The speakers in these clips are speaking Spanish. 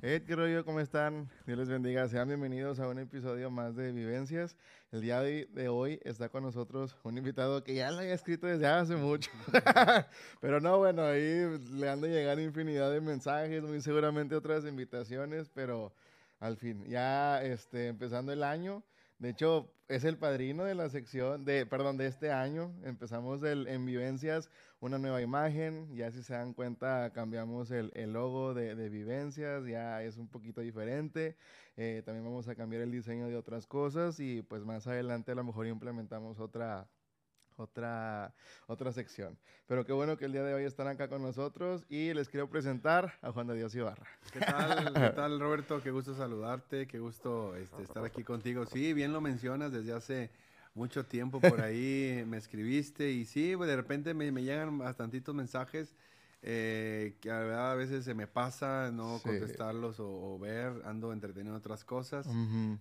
Hey, qué rollo, ¿cómo están? Dios les bendiga. Sean bienvenidos a un episodio más de Vivencias. El día de, hoy está con nosotros un invitado que ya lo había escrito desde hace mucho. pero no, bueno, ahí le han de llegar infinidad de mensajes, muy seguramente otras invitaciones, pero al fin, ya este, empezando el año. De hecho, es el padrino de la sección, de, perdón, de este año. Empezamos el, en Vivencias una nueva imagen. Ya si se dan cuenta, cambiamos el, el logo de, de, Vivencias. Ya es un poquito diferente. Eh, también vamos a cambiar el diseño de otras cosas y pues más adelante a lo mejor implementamos otra, otra, otra sección. Pero qué bueno que el día de hoy están acá con nosotros y les quiero presentar a Juan de Dios Ibarra. ¿Qué tal, ¿Qué tal Roberto? Qué gusto saludarte, qué gusto este, estar aquí contigo. Sí, bien lo mencionas, desde hace mucho tiempo por ahí me escribiste y sí, de repente me, me llegan bastantitos mensajes eh, que a veces se me pasa no contestarlos o, ver, ando entretenido en otras cosas,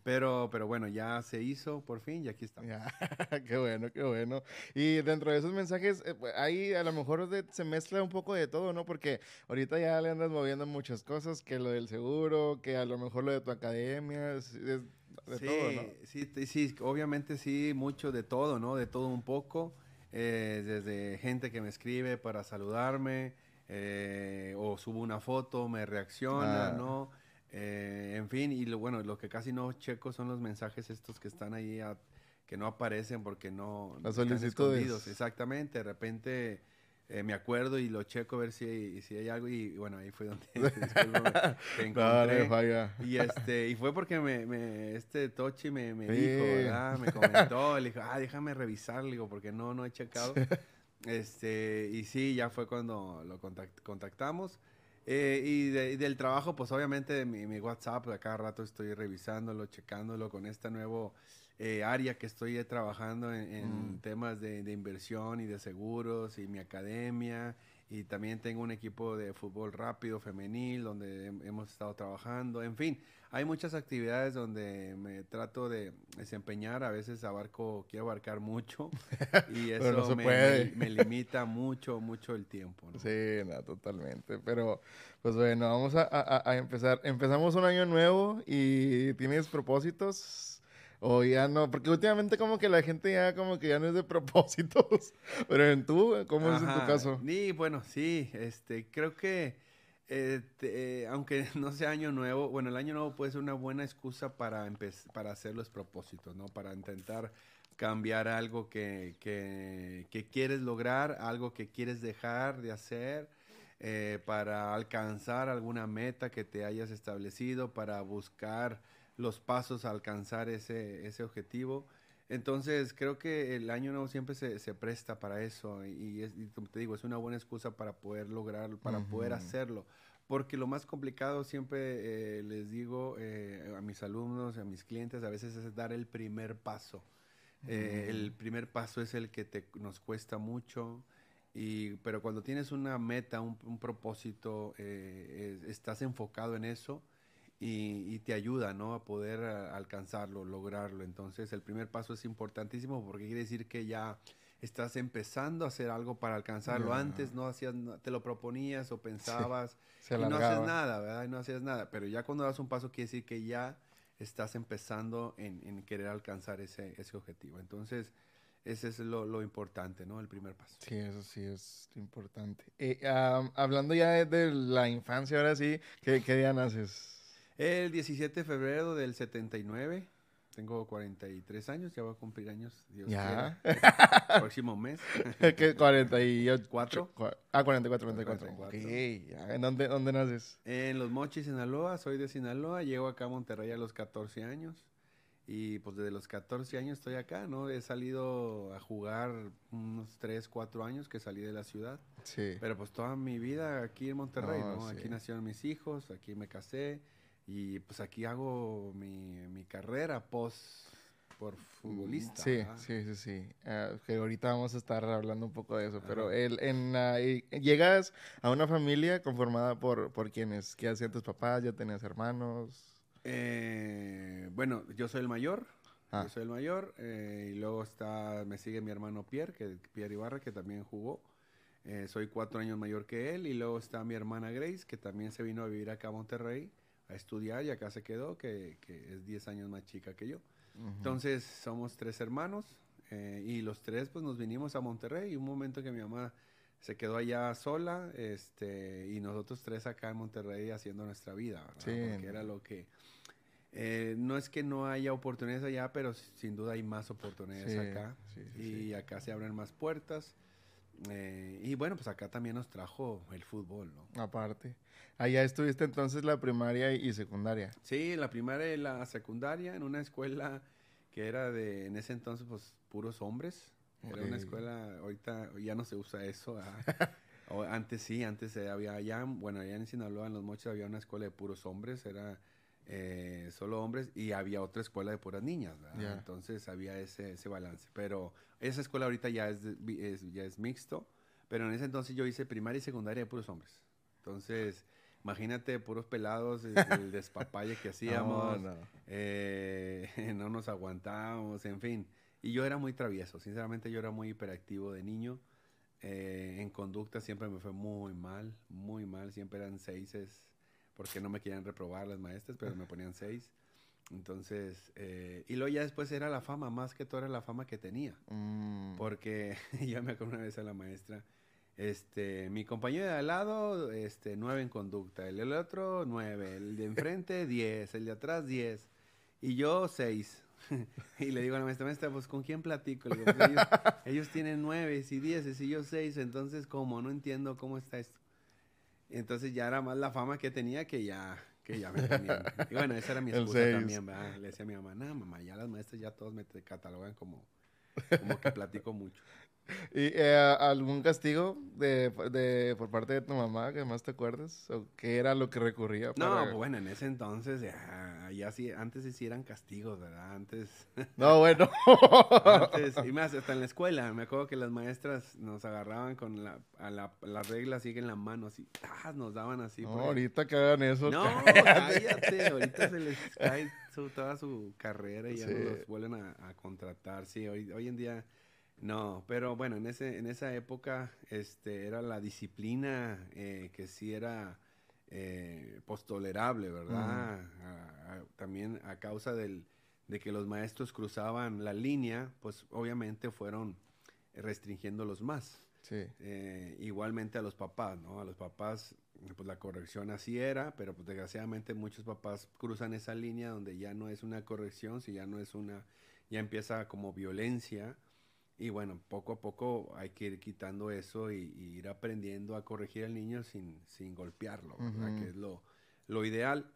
pero, pero bueno, ya se hizo por fin y aquí estamos. qué bueno, qué bueno. Y dentro de esos mensajes, eh, pues, ahí a lo mejor se mezcla un poco de todo, ¿no? Porque ahorita ya le andas moviendo muchas cosas, que lo del seguro, que a lo mejor lo de tu academia, es, de todo, ¿no? Sí, sí, obviamente sí, mucho de todo, ¿no? De todo un poco. Eh, desde gente que me escribe para saludarme, eh, o subo una foto, me reacciona, ah. ¿no? Eh, en fin, y lo bueno, lo que casi no checo son los mensajes estos que están ahí que no aparecen porque no Las solicitudes. Exactamente, de repente eh, me acuerdo y lo checo a ver si, si hay algo y, bueno, ahí fue donde encontré. Y este, y fue porque me, me este Tochi me, me dijo, ¿verdad? Me comentó, le dijo, ah, déjame revisar, le digo, porque no, no he checado. Este, y sí, ya fue cuando lo contactamos. Eh, y, del trabajo, pues obviamente mi, mi WhatsApp, a cada rato estoy revisándolo, checándolo con esta nuevo eh, área que estoy trabajando en, mm. temas de, de, inversión y de seguros y mi academia. Y también tengo un equipo de fútbol rápido femenil donde hemos estado trabajando. En fin, hay muchas actividades donde me trato de desempeñar, a veces abarco, quiero abarcar mucho y eso me, limita mucho, mucho el tiempo. Sí, no, totalmente. Pero, pues bueno, vamos a, empezar. Empezamos un año nuevo y tienes propósitos. O ya no, porque últimamente como que la gente ya como que ya no es de propósitos. Pero en tú, ¿cómo es en tu caso? Sí, bueno, sí, este, creo que eh, eh, aunque no sea año nuevo, bueno, el año nuevo puede ser una buena excusa para, para hacer los propósitos, ¿no? Para intentar cambiar algo que, quieres lograr, algo que quieres dejar de hacer, eh, para alcanzar alguna meta que te hayas establecido, para buscar los pasos a alcanzar ese, ese objetivo. Entonces, creo que el año nuevo siempre se, se presta para eso y, es, como te digo, es una buena excusa para poder lograrlo, para poder hacerlo. Porque lo más complicado, siempre eh, les digo eh, a mis alumnos, a mis clientes, a veces es dar el primer paso. Eh, el primer paso es el que te, nos cuesta mucho, y, pero cuando tienes una meta, un, un propósito, estás enfocado en eso, y, te ayuda, ¿no? A poder alcanzarlo, lograrlo. Entonces, el primer paso es importantísimo porque quiere decir que ya estás empezando a hacer algo para alcanzarlo. Antes no hacías, te lo proponías o pensabas y no hacías nada, ¿verdad? Y no hacías nada. Pero ya cuando das un paso quiere decir que ya estás empezando en, querer alcanzar ese, ese objetivo. Entonces, ese es lo, importante, ¿no? El primer paso. Sí, eso sí es importante. Eh, hablando ya de, la infancia, ahora sí, ¿qué, qué día naces? El 17 de febrero del 79. Tengo 43 años, ya voy a cumplir años. Dios ya. próximo mes. ¿Qué? 44. Ah, 44, 44. Okay. ¿En dónde, dónde naces? En Los Mochis, Sinaloa. Soy de Sinaloa. Llego acá a Monterrey a los 14 años. Y pues desde los 14 años estoy acá, ¿no? He salido a jugar unos 3, 4 años que salí de la ciudad. Sí. Pero pues toda mi vida aquí en Monterrey, ¿no? Aquí nacieron mis hijos, aquí me casé. Y pues aquí hago mi, mi carrera post por futbolista. Sí, sí, sí, sí. Ah, que ahorita vamos a estar hablando un poco de eso, pero el, en, llegas a una familia conformada por, por quienes, ¿qué hacían tus papás? ¿Ya tenías hermanos? Eh, bueno, yo soy el mayor, ah. yo soy el mayor, eh, y luego está, me sigue mi hermano Pierre, que Pierre Ibarra, que también jugó. Eh, soy cuatro años mayor que él, y luego está mi hermana Grace, que también se vino a vivir acá a Monterrey a estudiar y acá se quedó, que, que es 10 años más chica que yo. Entonces somos tres hermanos eh, y los tres pues nos vinimos a Monterrey y un momento que mi mamá se quedó allá sola este, y nosotros tres acá en Monterrey haciendo nuestra vida, porque era lo que... Eh, no es que no haya oportunidades allá, pero sin duda hay más oportunidades acá y acá se abren más puertas. Eh, y bueno, pues acá también nos trajo el fútbol, ¿no? Aparte. Allá estuviste entonces la primaria y secundaria. Sí, la primaria y la secundaria en una escuela que era de, en ese entonces, pues puros hombres. Era una escuela, ahorita ya no se usa eso. antes sí, antes había allá, bueno, allá en Sinaloa, en Los Mochis, había una escuela de puros hombres, era eh, solo hombres, y había otra escuela de puras niñas, ¿verdad? Entonces había ese, ese balance. Pero esa escuela ahorita ya es, ya es mixto, pero en ese entonces yo hice primaria y secundaria de puros hombres. Entonces, imagínate, puros pelados, el, despapalle que hacíamos, eh, no, nos aguantábamos, en fin. Y yo era muy travieso, sinceramente yo era muy hiperactivo de niño. Eh, en conducta siempre me fue muy mal, muy mal, siempre eran seises, porque no me querían reprobar las maestras, pero me ponían seis. Entonces, eh, y luego ya después era la fama, más que todo era la fama que tenía. Mm. Porque ya me acuerdo una vez a la maestra, este, mi compañero de al lado, este, nueve en conducta, el, otro, nueve, el de enfrente, diez, el de atrás, diez, y yo, seis. y le digo a la maestra, maestra, pues ¿con quién platico? Pues, ellos, tienen nueve y diez, y yo seis, entonces, ¿cómo? No entiendo cómo está esto. Entonces ya era más la fama que tenía que ya, que ya me tenían. Y bueno, esa era mi excusa también, ¿verdad? Le decía a mi mamá, no, mamá, ya las maestras ya todos me catalogan como, como que platico mucho. ¿Y eh, algún castigo de, de, por parte de tu mamá que más te acuerdas? ¿O qué era lo que recurría? No, pues bueno, en ese entonces ya, ya sí, antes sí eran castigos, ¿verdad? Antes. No, bueno. antes, y más, hasta en la escuela, me acuerdo que las maestras nos agarraban con la, a la, la regla así en la mano, así, ¡ah! nos daban así. No, ahorita que hagan eso. No, cállate, ahorita se les cae toda su carrera y ya no los vuelven a, a contratar. Sí, hoy, hoy en día no, pero bueno, en, ese, en esa época este, era la disciplina eh, que sí era eh, postolerable, ¿verdad? también a causa del, de que los maestros cruzaban la línea, pues obviamente fueron restringiéndolos más. Sí. Eh, igualmente a los papás, ¿no? A los papás, pues la corrección así era, pero pues desgraciadamente muchos papás cruzan esa línea donde ya no es una corrección, si ya no es una, ya empieza como violencia y bueno, poco a poco hay que ir quitando eso y, ir aprendiendo a corregir al niño sin, sin golpearlo, que es lo, lo ideal.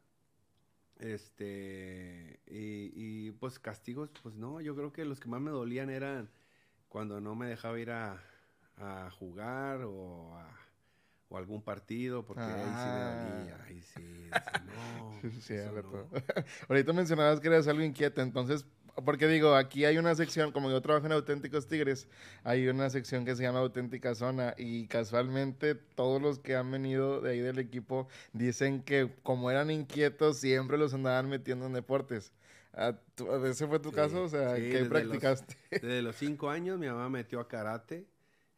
Este, y, y, pues castigos, pues no, yo creo que los que más me dolían eran cuando no me dejaba ir a, a jugar o a o algún partido, porque ahí sí me dolía, ah. ahí sí, no. sí, no. Ahorita mencionabas que eras algo inquieto, entonces porque digo, aquí hay una sección, como yo trabajo en Auténticos Tigres, hay una sección que se llama Auténtica Zona y casualmente todos los que han venido de ahí del equipo dicen que como eran inquietos siempre los andaban metiendo en deportes. Ah, ¿Ese fue tu caso? O sea, ¿qué practicaste? desde los cinco años mi mamá metió a karate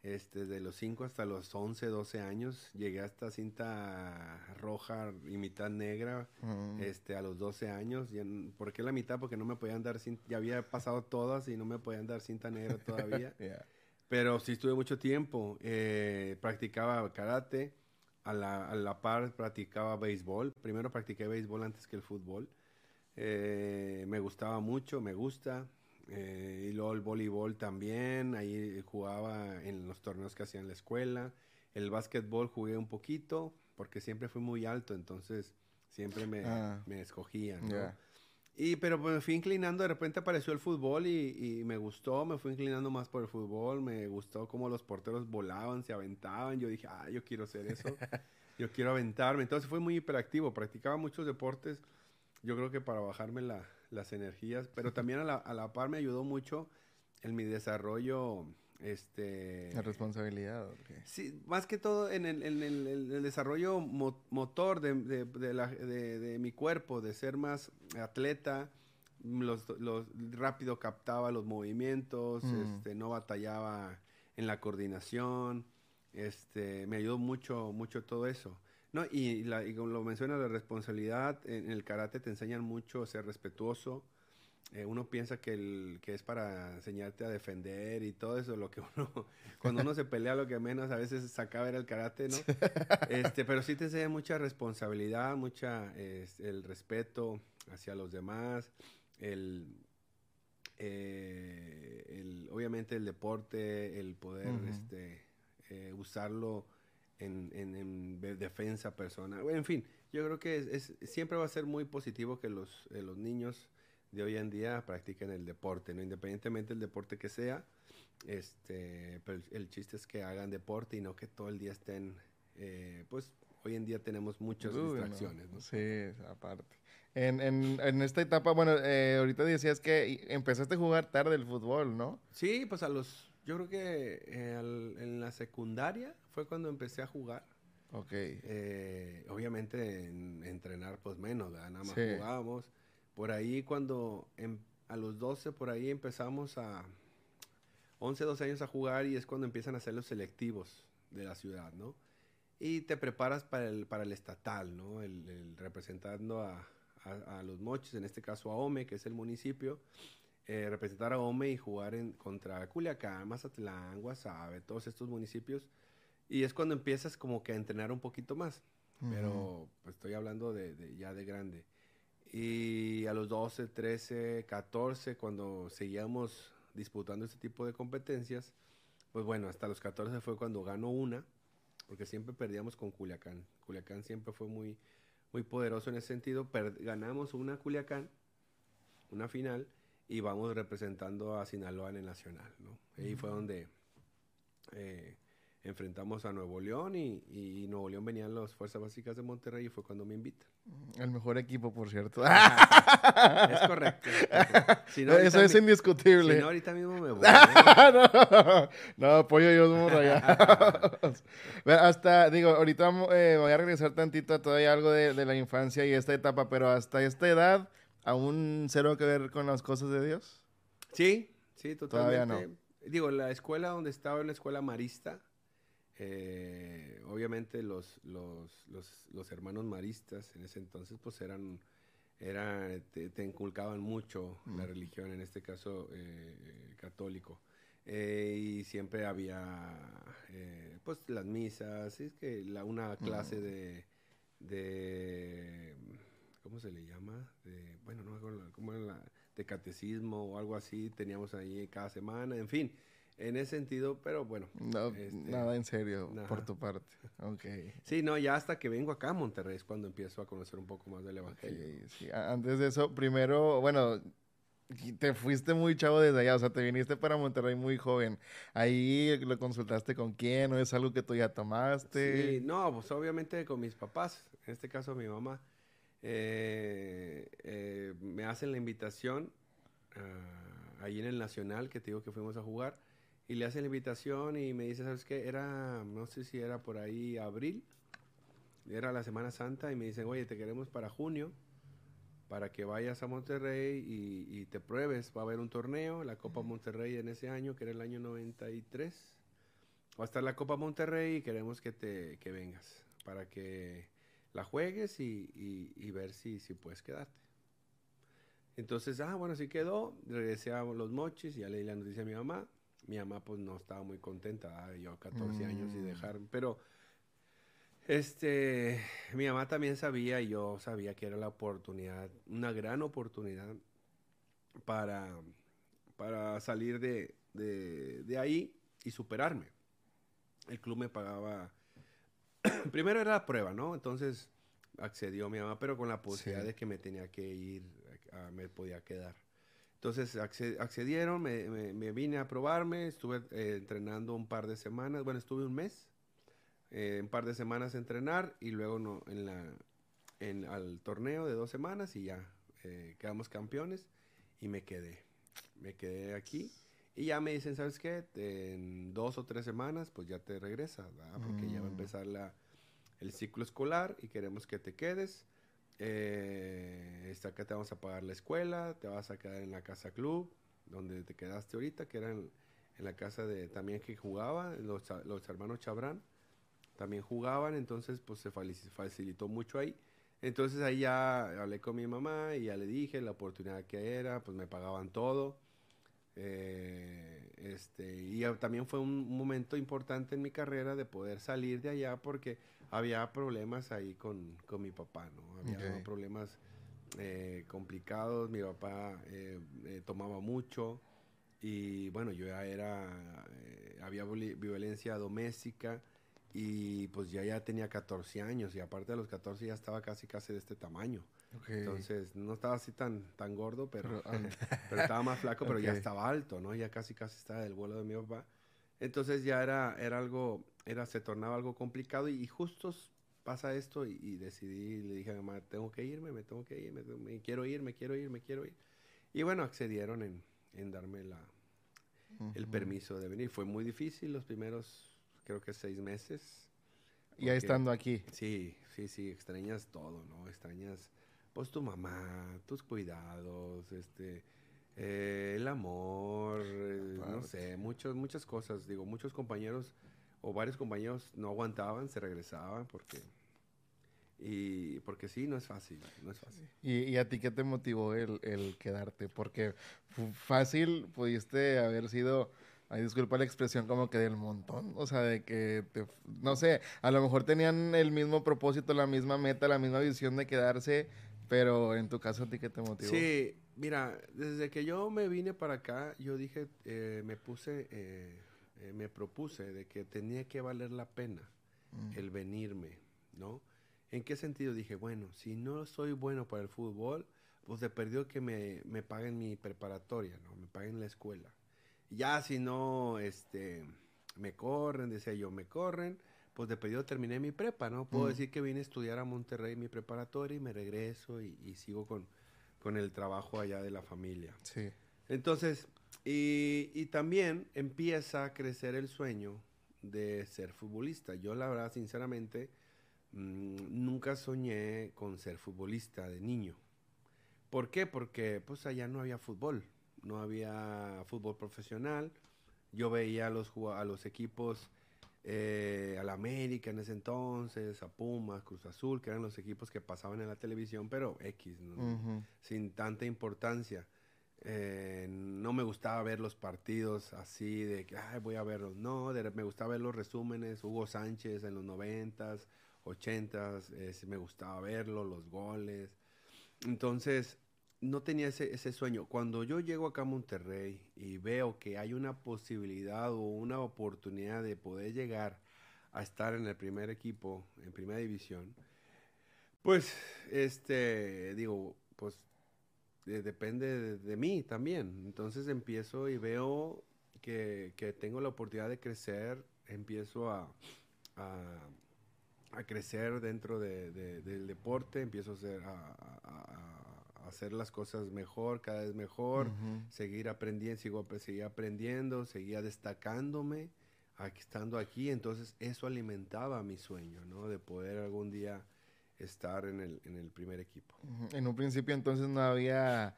este, de los 5 hasta los 11, 12 años, llegué hasta cinta roja y mitad negra este, a los 12 años. Y ¿Por qué la mitad? Porque no me podían dar cinta, ya había pasado todas y no me podían dar cinta negra todavía. Pero sí estuve mucho tiempo. Eh, practicaba karate, a la, a la, par practicaba béisbol. Primero practiqué béisbol antes que el fútbol. Eh, me gustaba mucho, me gusta. Eh, y luego el voleibol también, ahí jugaba en los torneos que hacía en la escuela. El básquetbol jugué un poquito, porque siempre fui muy alto, entonces siempre me, ah. me escogían. Y pero pues, me fui inclinando, de repente apareció el fútbol y, y, me gustó, me fui inclinando más por el fútbol, me gustó cómo los porteros volaban, se aventaban, yo dije, ah, yo quiero hacer eso, yo quiero aventarme, entonces fue muy hiperactivo, practicaba muchos deportes, yo creo que para bajarme la, las energías, pero también a la, a la par me ayudó mucho en mi desarrollo este la responsabilidad sí más que todo en el, en el, desarrollo motor de, de, de, la, de, mi cuerpo de ser más atleta los, los rápido captaba los movimientos mm. este no batallaba en la coordinación este me ayudó mucho mucho todo eso No, y, la, y como lo menciona, la responsabilidad en, el karate te enseñan mucho a ser respetuoso. Eh, uno piensa que, el, que es para enseñarte a defender y todo eso, lo que uno, cuando uno se pelea, lo que menos a veces saca ver el karate, ¿no? Este, pero sí te enseña mucha responsabilidad, mucha, el respeto hacia los demás, el, eh, el, obviamente el deporte, el poder este, eh, usarlo en, defensa personal. En fin, yo creo que es, siempre va a ser muy positivo que los, eh, los niños de hoy en día practiquen el deporte, ¿no? independientemente del deporte que sea. Este, pero el, chiste es que hagan deporte y no que todo el día estén, eh, pues hoy en día tenemos muchas distracciones. ¿no? Sí, aparte. En, en, en, esta etapa, bueno, eh, ahorita decías que empezaste a jugar tarde el fútbol, ¿no? Sí, pues a los yo creo que eh, en la secundaria fue cuando empecé a jugar. Ok. Eh, obviamente en, entrenar pues menos, nada más jugábamos. Por ahí cuando em, a los 12 por ahí empezamos a 11, 12 años a jugar y es cuando empiezan a hacer los selectivos de la ciudad, ¿no? Y te preparas para el, para el estatal, ¿no? El, representando a, a, a, los moches, en este caso a Ome, que es el municipio. Eh, representar a OME y jugar en, contra Culiacán, Mazatlán, Guasave, todos estos municipios. Y es cuando empiezas como que a entrenar un poquito más. Pero pues, estoy hablando de, ya de grande. Y a los 12, 13, 14, cuando seguíamos disputando este tipo de competencias, pues bueno, hasta los 14 fue cuando ganó una, porque siempre perdíamos con Culiacán. Culiacán siempre fue muy, muy poderoso en ese sentido. ganamos una Culiacán, una final, y vamos representando a Sinaloa en el nacional, ¿no? Ahí fue donde eh, enfrentamos a Nuevo León y, y, Nuevo León venían las fuerzas básicas de Monterrey y fue cuando me invitan. El mejor equipo, por cierto. es correcto. Eso es indiscutible. Si no, ahorita mismo me voy. no, no, apoyo yo somos allá. hasta, digo, ahorita eh, voy a regresar tantito a todavía algo de, de la infancia y esta etapa, pero hasta esta edad ¿Aún cero que ver con las cosas de Dios? Sí, sí, totalmente. Todavía no. Digo, la escuela donde estaba la escuela marista, eh, obviamente los, los, los, los, hermanos maristas en ese entonces pues eran, era, te, inculcaban mucho la religión, en este caso eh, católico. Eh, y siempre había pues las misas, es que la, una clase de, de ¿cómo se le llama? De, bueno, no me acuerdo, ¿cómo era la, de catecismo o algo así, teníamos ahí cada semana, en fin, en ese sentido, pero bueno. Este, nada en serio por tu parte. Okay. Sí, no, ya hasta que vengo acá a Monterrey es cuando empiezo a conocer un poco más del Evangelio. sí. Antes de eso, primero, bueno, te fuiste muy chavo desde allá, o sea, te viniste para Monterrey muy joven. Ahí lo consultaste con quién, o es algo que tú ya tomaste. Sí, no, pues obviamente con mis papás, en este caso mi mamá. Eh, eh, me hacen la invitación uh, ahí en el Nacional, que te digo que fuimos a jugar, y le hacen la invitación y me dice, ¿sabes qué? Era, no sé si era por ahí abril, era la Semana Santa, y me dicen, oye, te queremos para junio, para que vayas a Monterrey y, te pruebes. Va a haber un torneo, la Copa Monterrey en ese año, que era el año 93. Va a estar la Copa Monterrey y queremos que te que vengas para que la juegues y, ver si, si puedes quedarte. Entonces, ah, bueno, así quedó. Regresé a los mochis y ya leí la noticia a mi mamá. Mi mamá, pues, no estaba muy contenta. Yo 14 años y mm. dejar. Pero, este, mi mamá también sabía y yo sabía que era la oportunidad, una gran oportunidad para, para salir de, de ahí y superarme. El club me pagaba primero era la prueba, ¿no? Entonces accedió mi mamá, pero con la posibilidad de que me tenía que ir, me podía quedar. Entonces accedieron, me, vine a probarme, estuve eh, entrenando un par de semanas, bueno, estuve un mes, eh, un par de semanas a entrenar y luego no, en la, en, al torneo de dos semanas y ya eh, quedamos campeones y me quedé. Me quedé aquí y ya me dicen, ¿sabes qué? En dos o tres semanas, pues ya te regresas, Porque ya va a mm. empezar la, el ciclo escolar y queremos que te quedes. Eh, está acá te vamos a pagar la escuela, te vas a quedar en la casa club, donde te quedaste ahorita, que era en, la casa de también que jugaba, los, los hermanos Chabrán. también jugaban, entonces pues se facilitó mucho ahí. Entonces ahí ya hablé con mi mamá y ya le dije la oportunidad que era, pues me pagaban todo. Eh, este, y también fue un momento importante en mi carrera de poder salir de allá porque había problemas ahí con, con mi papá, ¿no? Había problemas eh, complicados, mi papá eh, tomaba mucho y bueno, yo ya era, había violencia doméstica y pues ya ya tenía 14 años y aparte de los 14 ya estaba casi casi de este tamaño. Entonces no estaba así tan, tan gordo, pero, pero, estaba más flaco, pero ya estaba alto, ¿no? Ya casi casi estaba del vuelo de mi papá. Entonces ya era, era algo, era, se tornaba algo complicado y, justo pasa esto y, decidí, le dije a mi mamá, tengo que irme, me tengo que ir, me, quiero ir, me quiero ir, me quiero ir. Y bueno, accedieron en, en darme la, el permiso de venir. Fue muy difícil los primeros creo que seis meses. Ya estando aquí. Sí, sí, sí, extrañas todo, ¿no? Extrañas, pues, tu mamá, tus cuidados, este, eh, el amor, eh, no sé, muchos, muchas cosas. Digo, muchos compañeros o varios compañeros no aguantaban, se regresaban porque... Y porque sí, no es fácil, no es fácil. ¿Y, y a ti qué te motivó el, el quedarte? Porque fácil pudiste haber sido Ay, disculpa la expresión como que del montón, o sea, de que, no sé, a lo mejor tenían el mismo propósito, la misma meta, la misma visión de quedarse, pero en tu caso, ¿a ti qué te motivó? Sí, mira, desde que yo me vine para acá, yo dije, eh, me puse, eh, eh, me propuse de que tenía que valer la pena mm. el venirme, ¿no? ¿En qué sentido? Dije, bueno, si no soy bueno para el fútbol, pues de perdió que me, me paguen mi preparatoria, ¿no? Me paguen la escuela. Ya si no, este, me corren, decía yo, me corren, pues de pedido terminé mi prepa, ¿no? Puedo decir que vine a estudiar a Monterrey mi preparatoria y me regreso y, sigo con, con, el trabajo allá de la familia. Sí. Entonces, y, y, también empieza a crecer el sueño de ser futbolista. Yo la verdad, sinceramente, mm, nunca soñé con ser futbolista de niño. ¿Por qué? Porque pues allá no había fútbol no había fútbol profesional. Yo veía a los, a los equipos, eh, a la América en ese entonces, a Pumas, Cruz Azul, que eran los equipos que pasaban en la televisión, pero X, sin tanta importancia. Eh, no me gustaba ver los partidos así de que voy a verlos. No, me gustaba ver los resúmenes. Hugo Sánchez en los noventas, ochentas, eh, me gustaba verlo, los goles. Entonces, no tenía ese, ese, sueño. Cuando yo llego acá a Monterrey y veo que hay una posibilidad o una oportunidad de poder llegar a estar en el primer equipo, en primera división, pues, este, digo, pues depende de, mí también. Entonces empiezo y veo que, tengo la oportunidad de crecer, empiezo a, a, crecer dentro del deporte, empiezo a, hacer las cosas mejor, cada vez mejor, seguir aprendiendo, sigo, seguir aprendiendo, seguía destacándome, aquí, estando aquí, entonces eso alimentaba mi sueño, ¿no? De poder algún día estar en el, en el primer equipo. En un principio entonces no había,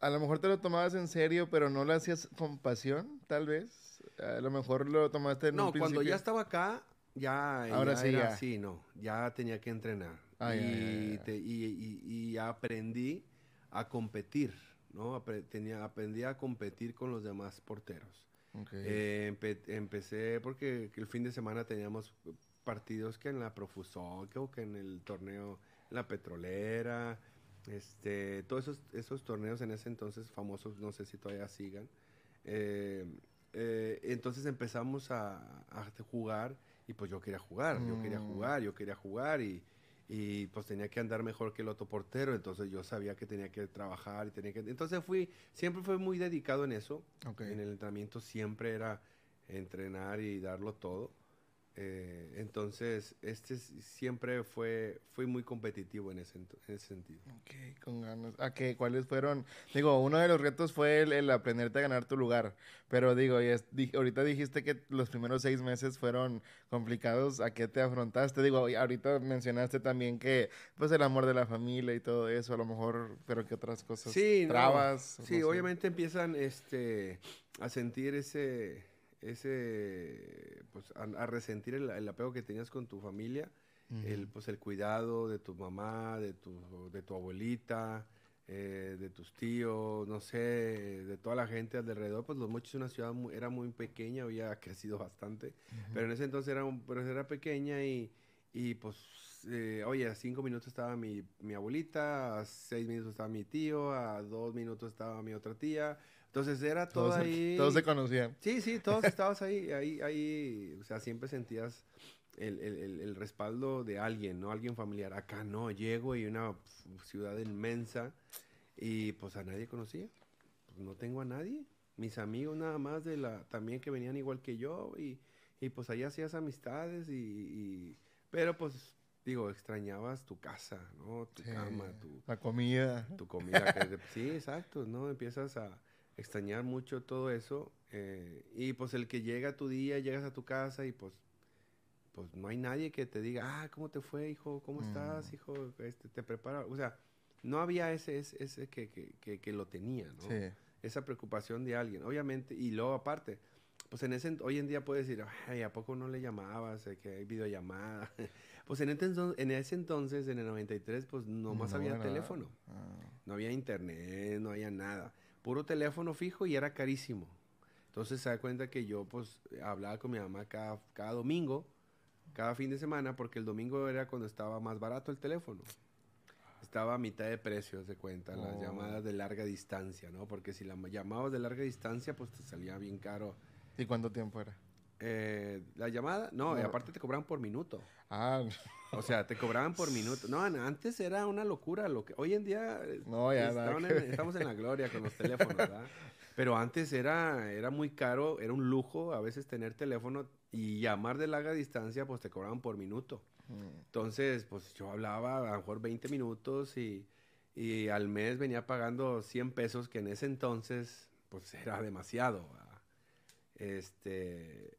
a lo mejor te lo tomabas en serio, pero no lo hacías con pasión, tal vez. A lo mejor lo tomaste en no, un principio. No, cuando ya estaba acá, ya, Ahora sí, era así, no, ya tenía que entrenar y, aprendí a competir, ¿no? tenía, aprendí a competir con los demás porteros. Eh, empecé porque el fin de semana teníamos partidos que en la Profusol, o que en el torneo, la Petrolera, este, todos esos, esos torneos en ese entonces famosos, no sé si todavía sigan. Eh, eh, entonces empezamos a, jugar y pues yo quería jugar, yo quería mm. jugar, yo quería jugar y, y pues tenía que andar mejor que el otro portero, entonces yo sabía que tenía que trabajar y tenía que... Entonces fui, siempre fui muy dedicado en eso, en el entrenamiento siempre era entrenar y darlo todo. Eh, entonces, este siempre fue, fue muy competitivo en ese, en ese sentido. Ok, con ganas. ¿A qué? ¿Cuáles fueron? Digo, uno de los retos fue el, aprenderte a ganar tu lugar. Pero digo, ahorita dijiste que los primeros seis meses fueron complicados. ¿A qué te afrontaste? Digo, ahorita mencionaste también que, pues, el amor de la familia y todo eso, a lo mejor, pero que otras cosas. Sí, trabas. sí, obviamente empiezan este, a sentir ese ese, pues, a, resentir el, apego que tenías con tu familia, el, pues, el cuidado de tu mamá, de tu, de tu abuelita, eh, de tus tíos, no sé, de toda la gente alrededor, pues Los Mochis una ciudad era muy pequeña, había crecido bastante, pero en ese entonces era, un, pero era pequeña y, y pues, eh, oye, a cinco minutos estaba mi, mi, abuelita, a seis minutos estaba mi tío, a dos minutos estaba mi otra tía, entonces era todo todos ahí. todos se conocían. Sí, sí, todos estabas ahí, ahí, ahí, o sea, siempre sentías el, el, el, respaldo de alguien, ¿no? Alguien familiar. Acá no, llego y una ciudad inmensa y pues a nadie conocía. Pues no tengo a nadie. Mis amigos nada más de la, también que venían igual que yo y, y pues allá hacías amistades y, pero pues digo, extrañabas tu casa, ¿no? Tu cama, tu... La comida. Tu comida. sí, exacto, ¿no? Empiezas a extrañar mucho todo eso. Eh, y pues el que llega a tu día, llegas a tu casa y pues pues no hay nadie que te diga, ah, ¿cómo te fue, hijo? ¿Cómo estás, mm. hijo? Este, te prepara. O sea, no había ese, ese, ese que, que, que, lo tenía, ¿no? Sí. Esa preocupación de alguien, obviamente. Y luego, aparte, pues en ese, hoy en día puedes decir, ay, ¿a poco no le llamabas? Eh, que hay videollamada. pues en, este, en ese entonces, en el 93, pues nomás no había teléfono. Ah. No había internet, no había nada. Puro teléfono fijo y era carísimo. Entonces se da cuenta que yo, pues, hablaba con mi mamá cada, cada domingo cada fin de semana porque el domingo era cuando estaba más barato el teléfono. Estaba a mitad de precio, de cuenta, las oh. llamadas de larga distancia, ¿no? Porque si la llamabas de larga distancia, pues te salía bien caro. ¿Y cuánto tiempo era? Eh, la llamada, no, y aparte te cobraban por minuto. Ah. O sea, te cobraban por minuto. No, antes era una locura. Lo que hoy en día no, ya estamos en la gloria con los teléfonos, ¿verdad? Pero antes era, era muy caro, era un lujo a veces tener teléfono y llamar de larga distancia, pues te cobraban por minuto. Mm. Entonces, pues yo hablaba a lo mejor 20 minutos y, y, al mes venía pagando 100 pesos, que en ese entonces, pues era demasiado. Este,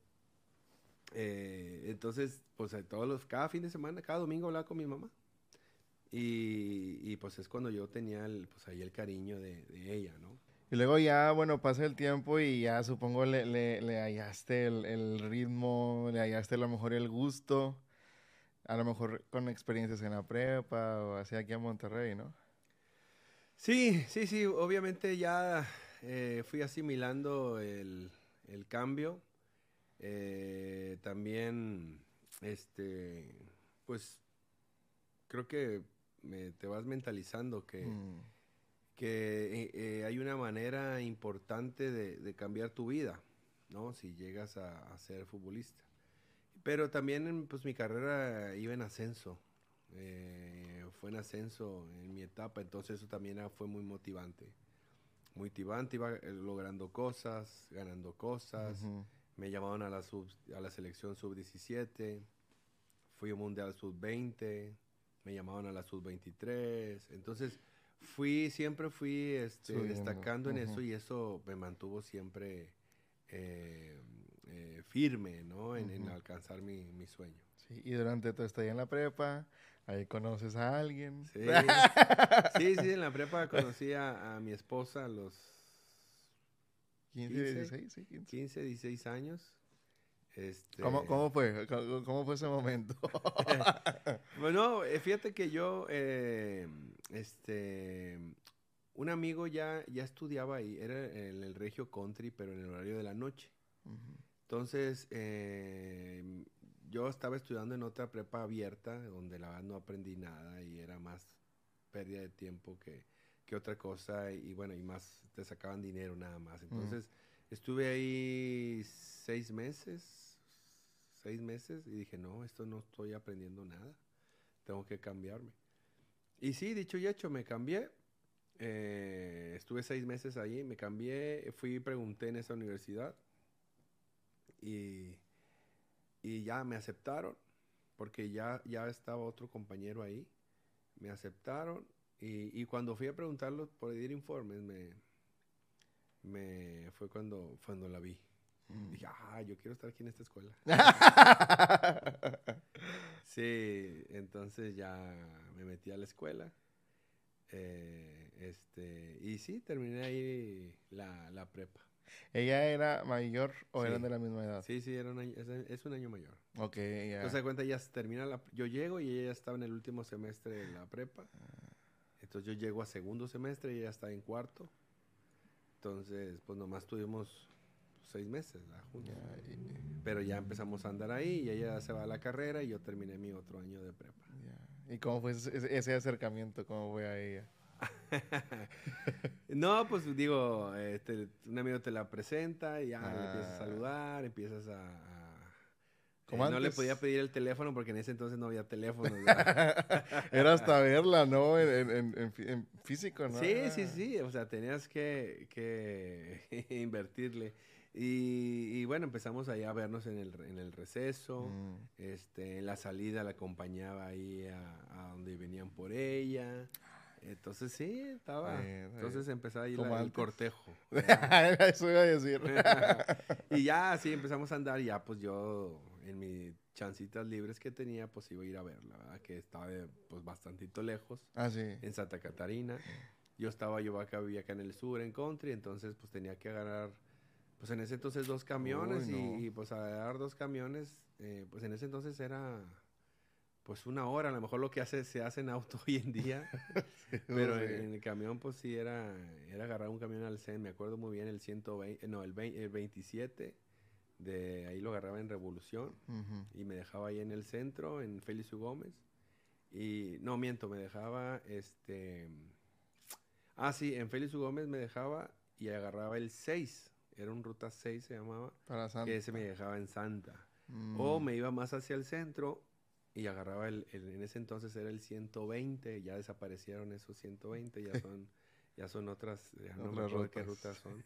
eh, entonces, pues todos los, cada fin de semana, cada domingo hablaba con mi mamá. Y, y pues es cuando yo tenía el, pues ahí el cariño de, de ella, ¿no? Y luego ya, bueno, pasa el tiempo y ya supongo le, le, hallaste el, ritmo, le hallaste a lo mejor el gusto, a lo mejor con experiencias en la prepa o así aquí en Monterrey, ¿no? Sí, sí, sí, obviamente ya eh, fui asimilando el, cambio. Eh, también, este, pues, creo que te vas mentalizando que... Mm que eh, eh, hay una manera importante de, cambiar tu vida, ¿no? Si llegas a, ser futbolista. Pero también, pues mi carrera iba en ascenso. Fue en ascenso en mi etapa, entonces eso también fue muy motivante. Motivante, iba logrando cosas, ganando cosas. Me llamaban a la, sub, a la selección sub-17, fui un mundial sub-20, me llamaban a la sub-23. Entonces, fui, siempre fui este, destacando en eso y eso me mantuvo siempre eh, eh, firme, ¿no? En, alcanzar mi, sueño. Sí, y durante tu estadía en la prepa, ahí conoces a alguien. Sí, sí, sí, en la prepa conocí a, mi esposa a los 15, 16, sí, 15. 15, 16 años. Este... ¿Cómo, ¿Cómo, fue? ¿Cómo, fue ese momento? bueno, eh, fíjate que yo, eh, este, un amigo ya, ya estudiaba ahí, era en el Regio Country, pero en el horario de la noche. Entonces, eh, yo estaba estudiando en otra prepa abierta, donde la verdad no aprendí nada y era más pérdida de tiempo que, que otra cosa, y, bueno, y más te sacaban dinero nada más. Entonces, estuve ahí seis meses, seis meses y dije, no, esto no estoy aprendiendo nada, tengo que cambiarme. Y sí, dicho y hecho, me cambié. Eh, estuve seis meses ahí, me cambié, fui y pregunté en esa universidad y, y ya me aceptaron, porque ya, ya estaba otro compañero ahí, me aceptaron y, y cuando fui a preguntarlos por pedir informes, me, me fue cuando, cuando la vi. Mm. Dije, ah, yo quiero estar aquí en esta escuela. sí, entonces ya me metí a la escuela. Eh, este, y sí, terminé ahí la, la, prepa. ¿Ella era mayor o Sí. eran de la misma edad? Sí, sí, era un año, es, es un año mayor. Ok, ya. Entonces, de cuenta, se termina la... Yo llego y ella ya estaba en el último semestre de la prepa. Entonces, yo llego a segundo semestre y ella está en cuarto. Entonces, pues nomás tuvimos seis meses juntos. Ya, y- Pero ya empezamos a andar ahí y ella se va a la carrera y yo terminé mi otro año de prepa. ya. ¿Y cómo fue ese, ese acercamiento? ¿Cómo fue a ella? no, pues digo, este, un amigo te la presenta y ya le empiezas a Ah. saludar, empiezas a... a- Como eh, no le podía pedir el teléfono porque en ese entonces no había teléfonos. ¿verdad? Era hasta verla, ¿no? En, en- en- en fí- en físico, ¿no? Sí, Ah. sí, sí, o sea, tenías que, que invertirle. Y, y bueno, empezamos ahí a vernos en el, en el receso, Mm. este, en la salida la acompañaba ahí a, a donde venían por ella. Entonces sí, estaba. Entonces empezaba ahí Como la- el cortejo. Eso iba a decir. y ya así empezamos a andar, y ya pues yo en mis chancitas libres que tenía, pues iba a ir a verla, ¿verdad? Que estaba de, pues bastantito lejos Ah, sí. en Santa Catarina. Yo estaba, yo acá vivía acá en el sur, en country, entonces pues tenía que agarrar, pues en ese entonces dos camiones Uy, no. y, y, pues agarrar dos camiones, eh, pues en ese entonces era pues una hora, a lo mejor lo que hace, se hace en auto hoy en día, pero Sí. en el camión pues sí era, era agarrar un camión al CEN, me acuerdo muy bien el 120, eh, no, el, 20 el 27, de ahí lo agarraba en Revolución y me dejaba ahí en el centro, en Félix U. Gómez. Y no miento, me dejaba este. Ah, sí, en Félix U. Gómez me dejaba y agarraba el 6. Era un ruta 6, se llamaba. Para Santa. Que ese me dejaba en Santa. Mm. O me iba más hacia el centro y agarraba el, el- en ese entonces era el 120. Ya desaparecieron esos 120, ya son, ya son otras. Ya no me acuerdo qué rutas. rutas son.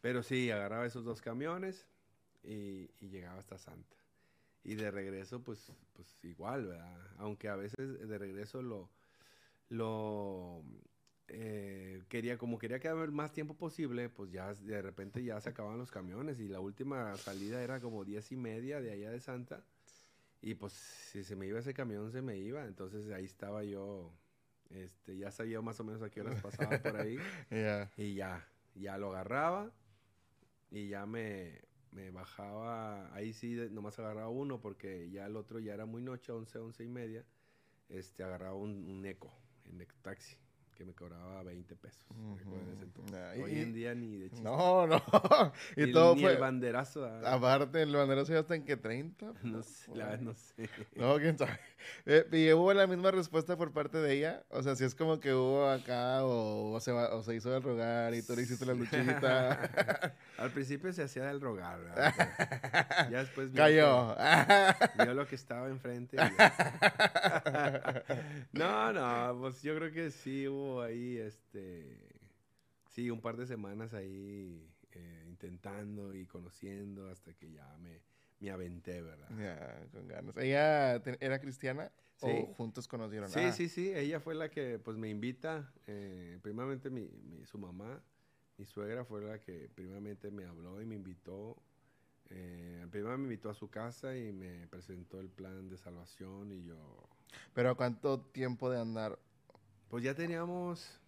Pero sí, agarraba esos dos camiones y, y llegaba hasta Santa. Y de regreso, pues, pues igual, ¿verdad? Aunque a veces de regreso lo, lo eh, quería, como quería quedarme el más tiempo posible, pues ya de repente ya se acababan los camiones y la última salida era como diez y media de allá de Santa. Y pues si se me iba ese camión, se me iba. Entonces ahí estaba yo, este, ya sabía más o menos a qué horas pasaba por ahí. Ya. Y ya, ya lo agarraba y ya me, me bajaba, ahí sí nomás agarraba uno porque ya el otro ya era muy noche, 11, 11 y media, este, agarraba un, un eco, en eco taxi, que me cobraba 20 pesos. y- Hoy en día ni de chiste. No, no. y Ni- todo ni fue. el banderazo. ah, Aparte, el banderazo ya está en que 30. no sé, la verdad no sé. No, quién sabe. Eh, ¿Y hubo la misma respuesta por parte de ella? O sea, si es como que hubo acá o, o se, va- o se hizo el rogar y tú le hiciste la luchita. Al principio se hacía del rogar, ¿verdad? Pero ya después Cayó. vio lo que estaba enfrente. y ya. no, no, pues yo creo que sí hubo ahí, este, sí, un par de semanas ahí eh, intentando y conociendo hasta que ya me, me aventé, ¿verdad? ya, con ganas. ¿Ella te- era cristiana Sí. o juntos conocieron? Sí, Ah, sí, sí, ella fue la que pues me invita, eh, primeramente mi, mi- su mamá, mi suegra fue la que primeramente me habló y me invitó, eh, primero me invitó a su casa y me presentó el plan de salvación y yo, Pero ¿cuánto tiempo de andar? Pues ya teníamos,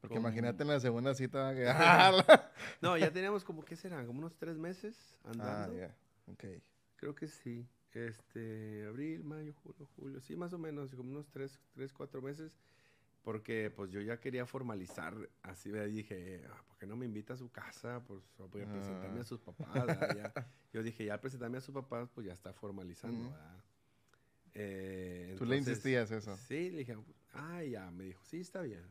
Porque Como- imagínate en la segunda cita que... no, ya teníamos como, ¿qué será? Como unos tres meses ah, andando. ya. Ok. Creo que sí. Este, abril, mayo, julio, julio. Sí, más o menos, como unos tres, tres, cuatro meses. Porque pues yo ya quería formalizar. Así me dije, ah, ¿por qué no me invita a su casa? Pues voy a presentarme Ah. a sus papás. yo dije, ya al presentarme a sus papás, pues ya está formalizando. Eh, Tú le entonces, insistías eso. Sí, le dije, ah, ya, me dijo, sí, está bien.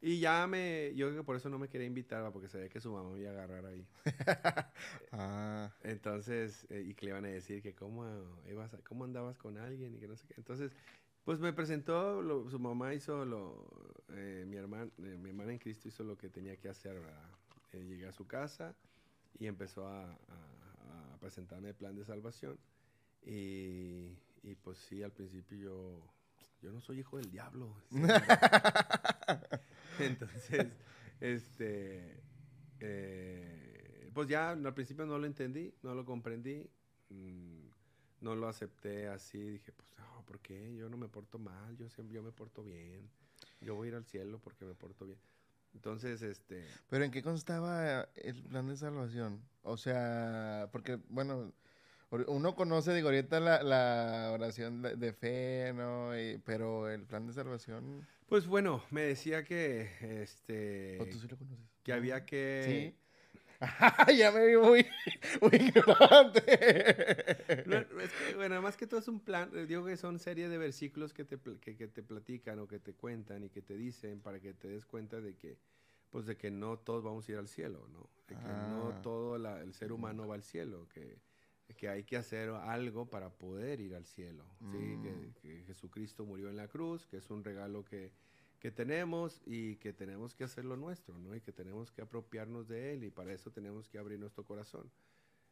Y ya me, yo creo que por eso no me quería invitar, porque sabía que su mamá me iba a agarrar ahí. Ah, Entonces, eh, y que le iban a decir que cómo, ibas a- cómo andabas con alguien y que no sé qué. Entonces, pues me presentó, lo- su mamá hizo lo, eh, mi, hermana, mi hermana en Cristo hizo lo que tenía que hacer, ¿verdad? Eh, llegué a su casa y empezó a, a- a presentarme el plan de salvación. Y, y pues sí, al principio yo, yo no soy hijo del diablo. Entonces, este, eh, pues ya al principio no lo entendí, no lo comprendí, mm, no lo acepté así, dije, pues, no, ¿por qué? Yo no me porto mal, yo siempre, yo me porto bien, yo voy a ir al cielo porque me porto bien. Entonces, este... ¿Pero en qué constaba el plan de salvación? O sea, porque, bueno, uno conoce, digo, ahorita la, la oración de, fe, ¿no? pero el plan de salvación... Pues bueno, me decía que, este... ¿O tú sí lo conoces? Que había que... Sí. ya me vi muy, muy ignorante. es que, bueno, más que todo es un plan, eh, digo que son serie de versículos que te, que, que, te platican o que te cuentan y que te dicen para que te des cuenta de que, pues de que no todos vamos a ir al cielo, ¿no? De que no ah. todo el ser humano va al cielo, que, que hay que hacer algo para poder ir al cielo, ¿sí? Que, mm. que Jesucristo murió en la cruz, que es un regalo que que tenemos y que tenemos que hacer lo nuestro, ¿no? Y que tenemos que apropiarnos de él y para eso tenemos que abrir nuestro corazón.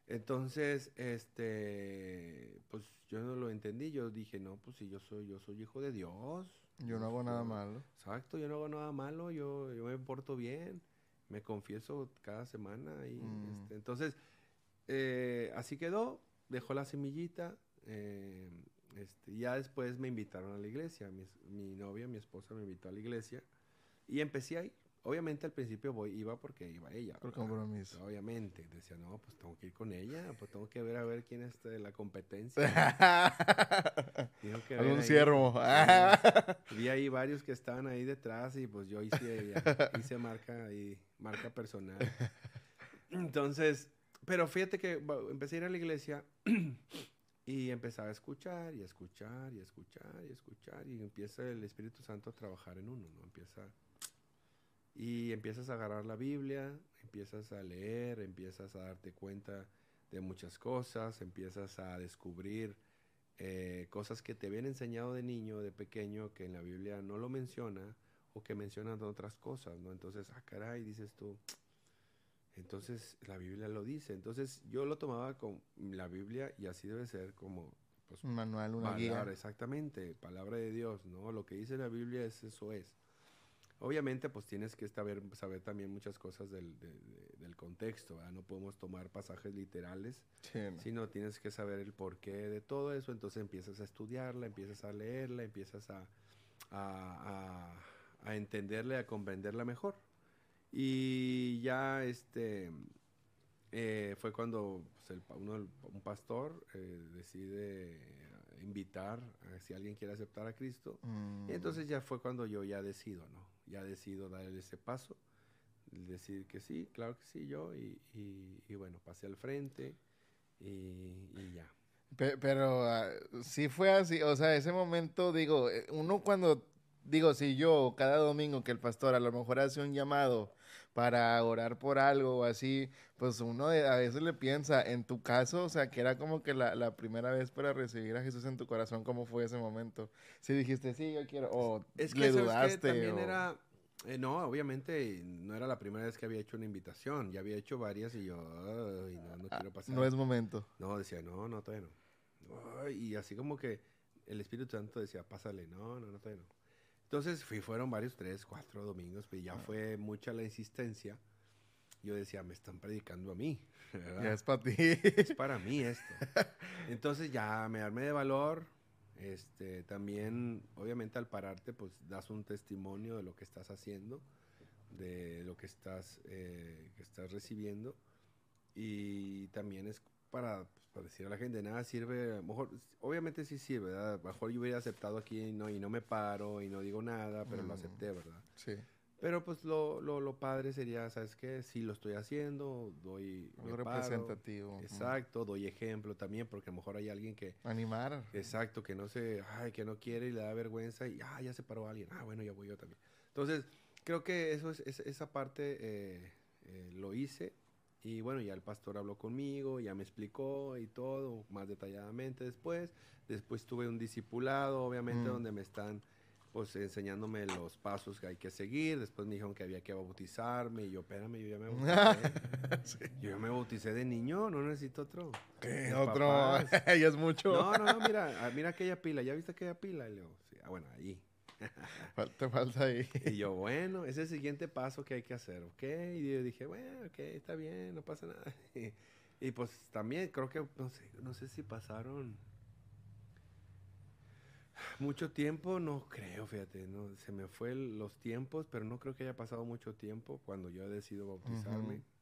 Entonces, este, pues yo no lo entendí, yo dije, no, pues si yo soy, yo soy hijo de Dios. Yo no hago nada malo. Exacto, yo no hago nada malo, yo, yo me porto bien, me confieso cada semana y mm. este, entonces, eh, así quedó, dejó la semillita, eh, este, ya después me invitaron a la iglesia, mi, novia, mi esposa me invitó a la iglesia y empecé ahí. Obviamente al principio voy, iba porque iba ella. Por compromiso. Obviamente. Decía, no, pues tengo que ir con ella, pues tengo que ver a ver quién es de la competencia. Algún ciervo. vi ahí varios que estaban ahí detrás y pues yo hice, hice marca y marca personal. Entonces, pero fíjate que empecé a ir a la iglesia y empezaba a escuchar y a escuchar y a escuchar y a escuchar y empieza el Espíritu Santo a trabajar en uno, ¿no? Empieza y empiezas a agarrar la Biblia, empiezas a leer, empiezas a darte cuenta de muchas cosas, empiezas a descubrir eh, cosas que te habían enseñado de niño, de pequeño, que en la Biblia no lo menciona o que mencionan otras cosas, ¿no? Entonces, ah, caray, dices tú, entonces la Biblia lo dice. Entonces yo lo tomaba con la Biblia y así debe ser como pues, un manual, una guía. Exactamente, palabra de Dios, ¿no? Lo que dice la Biblia es eso es. Obviamente, pues tienes que saber, saber también muchas cosas del, del contexto, No podemos tomar pasajes literales, sino tienes que saber el porqué de todo eso, entonces empiezas a estudiarla, empiezas a leerla, empiezas a, a, a, a entenderla, a comprenderla mejor. Y ya este eh, fue cuando pues, un pastor eh, decide invitar a si alguien quiere aceptar a Cristo. Y mm. entonces ya fue cuando yo ya decido, ¿no? Ya decido dar ese paso, decir que sí, claro que sí, yo, y, y, bueno, pasé al frente y, ya. Pero, ah, sí fue así, o sea, ese momento, digo, eh, uno cuando, digo, si yo cada domingo que el pastor a lo mejor hace un llamado para orar por algo o así, pues uno a veces le piensa, en tu caso, o sea, que era como que la, la primera vez para recibir a Jesús en tu corazón, ¿cómo fue ese momento? Si dijiste, sí, yo quiero, o es que, le dudaste. Que también era, eh, no, obviamente no era la primera vez que había hecho una invitación, ya había hecho varias y yo, no, no quiero pasar. No es momento. No, decía, no, no, todavía no. y así como que el Espíritu Santo decía, pásale, no, no, no, todavía no. Entonces fui, fueron varios, tres, cuatro domingos, pero ya ah. fue mucha la insistencia. Yo decía, me están predicando a mí. Ya es para ti. Es para mí esto. Entonces ya me armé de valor. Este, también, obviamente al pararte, pues das un testimonio de lo que estás haciendo, de lo que estás, eh, que estás recibiendo. Y también es para para decir a la gente, nada sirve, mejor, obviamente sí sirve, ¿verdad? mejor yo hubiera aceptado aquí y no, y no me paro y no digo nada, pero lo mm. acepté, ¿verdad? Sí. Pero pues lo, lo, lo, padre sería, ¿sabes qué? Si lo estoy haciendo, doy... Algo representativo. exacto, doy ejemplo también, porque a lo mejor hay alguien que... Animar. Exacto, que no se, ay, que no quiere y le da vergüenza y, ah, ya se paró alguien, ah, bueno, ya voy yo también. Entonces, creo que eso es, esa parte eh, eh, lo hice y bueno, ya el pastor habló conmigo, ya me explicó y todo más detalladamente después. Después tuve un discipulado, obviamente, mm. donde me están pues enseñándome los pasos que hay que seguir. Después me dijeron que había que bautizarme y yo, espérame, yo ya me bauticé. Yo ya me bauticé de niño, no necesito otro. ¿Qué? ¿Otro? ya es mucho. No, no, no, mira, ah, mira aquella pila. ¿Ya viste aquella pila? Y le digo, sí, ah, bueno, ahí. Te falta ahí. Y yo, bueno, es el siguiente paso que hay que hacer, ¿ok? Y yo dije, bueno, ok, está bien, no pasa nada. Y, pues también creo que, no sé, no sé si pasaron Mucho tiempo, no creo, fíjate, no, se me fue el- los tiempos, pero no creo que haya pasado mucho tiempo cuando yo decido bautizarme. Ujú.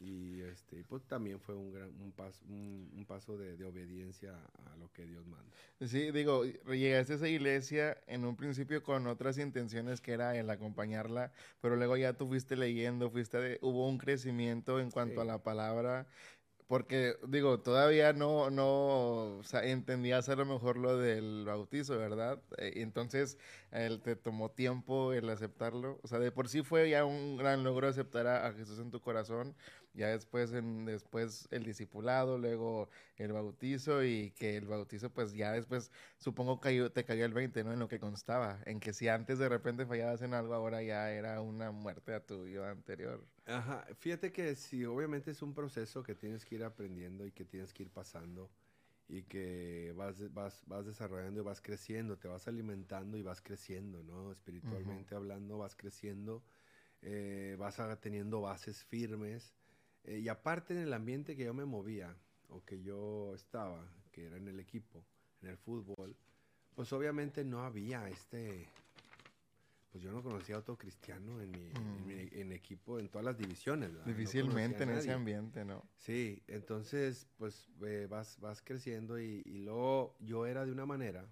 Y este, pues también fue un gran, un paso, un, un paso de, de obediencia a lo que Dios manda. Sí, digo, llegaste a esa iglesia en un principio con otras intenciones que era el acompañarla, pero luego ya tú fuiste leyendo, fuiste de- hubo un crecimiento en cuanto Sí. a la palabra, porque digo, todavía no, no, o sea, entendías a lo mejor lo del bautizo, ¿verdad? Eh, entonces, él te tomó tiempo el aceptarlo, o sea, de por sí fue ya un gran logro aceptar a, a Jesús en tu corazón, ya después, en, después el discipulado, luego el bautizo y que el bautizo pues ya después supongo cayó, te cayó el 20, ¿no? En lo que constaba, en que si antes de repente fallabas en algo, ahora ya era una muerte a tu yo anterior. Ajá, fíjate que sí, obviamente es un proceso que tienes que ir aprendiendo y que tienes que ir pasando y que vas, vas, vas desarrollando y vas creciendo, te vas alimentando y vas creciendo, ¿no? Espiritualmente hablando, vas creciendo, eh, vas teniendo bases firmes. Eh, y aparte en el ambiente que yo me movía o que yo estaba, que era en el equipo, en el fútbol, pues obviamente no había este, pues yo no conocía a otro cristiano en mi, en mi- en equipo, en todas las divisiones. ¿verdad? No Difícilmente conocía en ese ambiente, ¿no? Sí, entonces pues eh, vas, vas creciendo y, y luego yo era de una manera,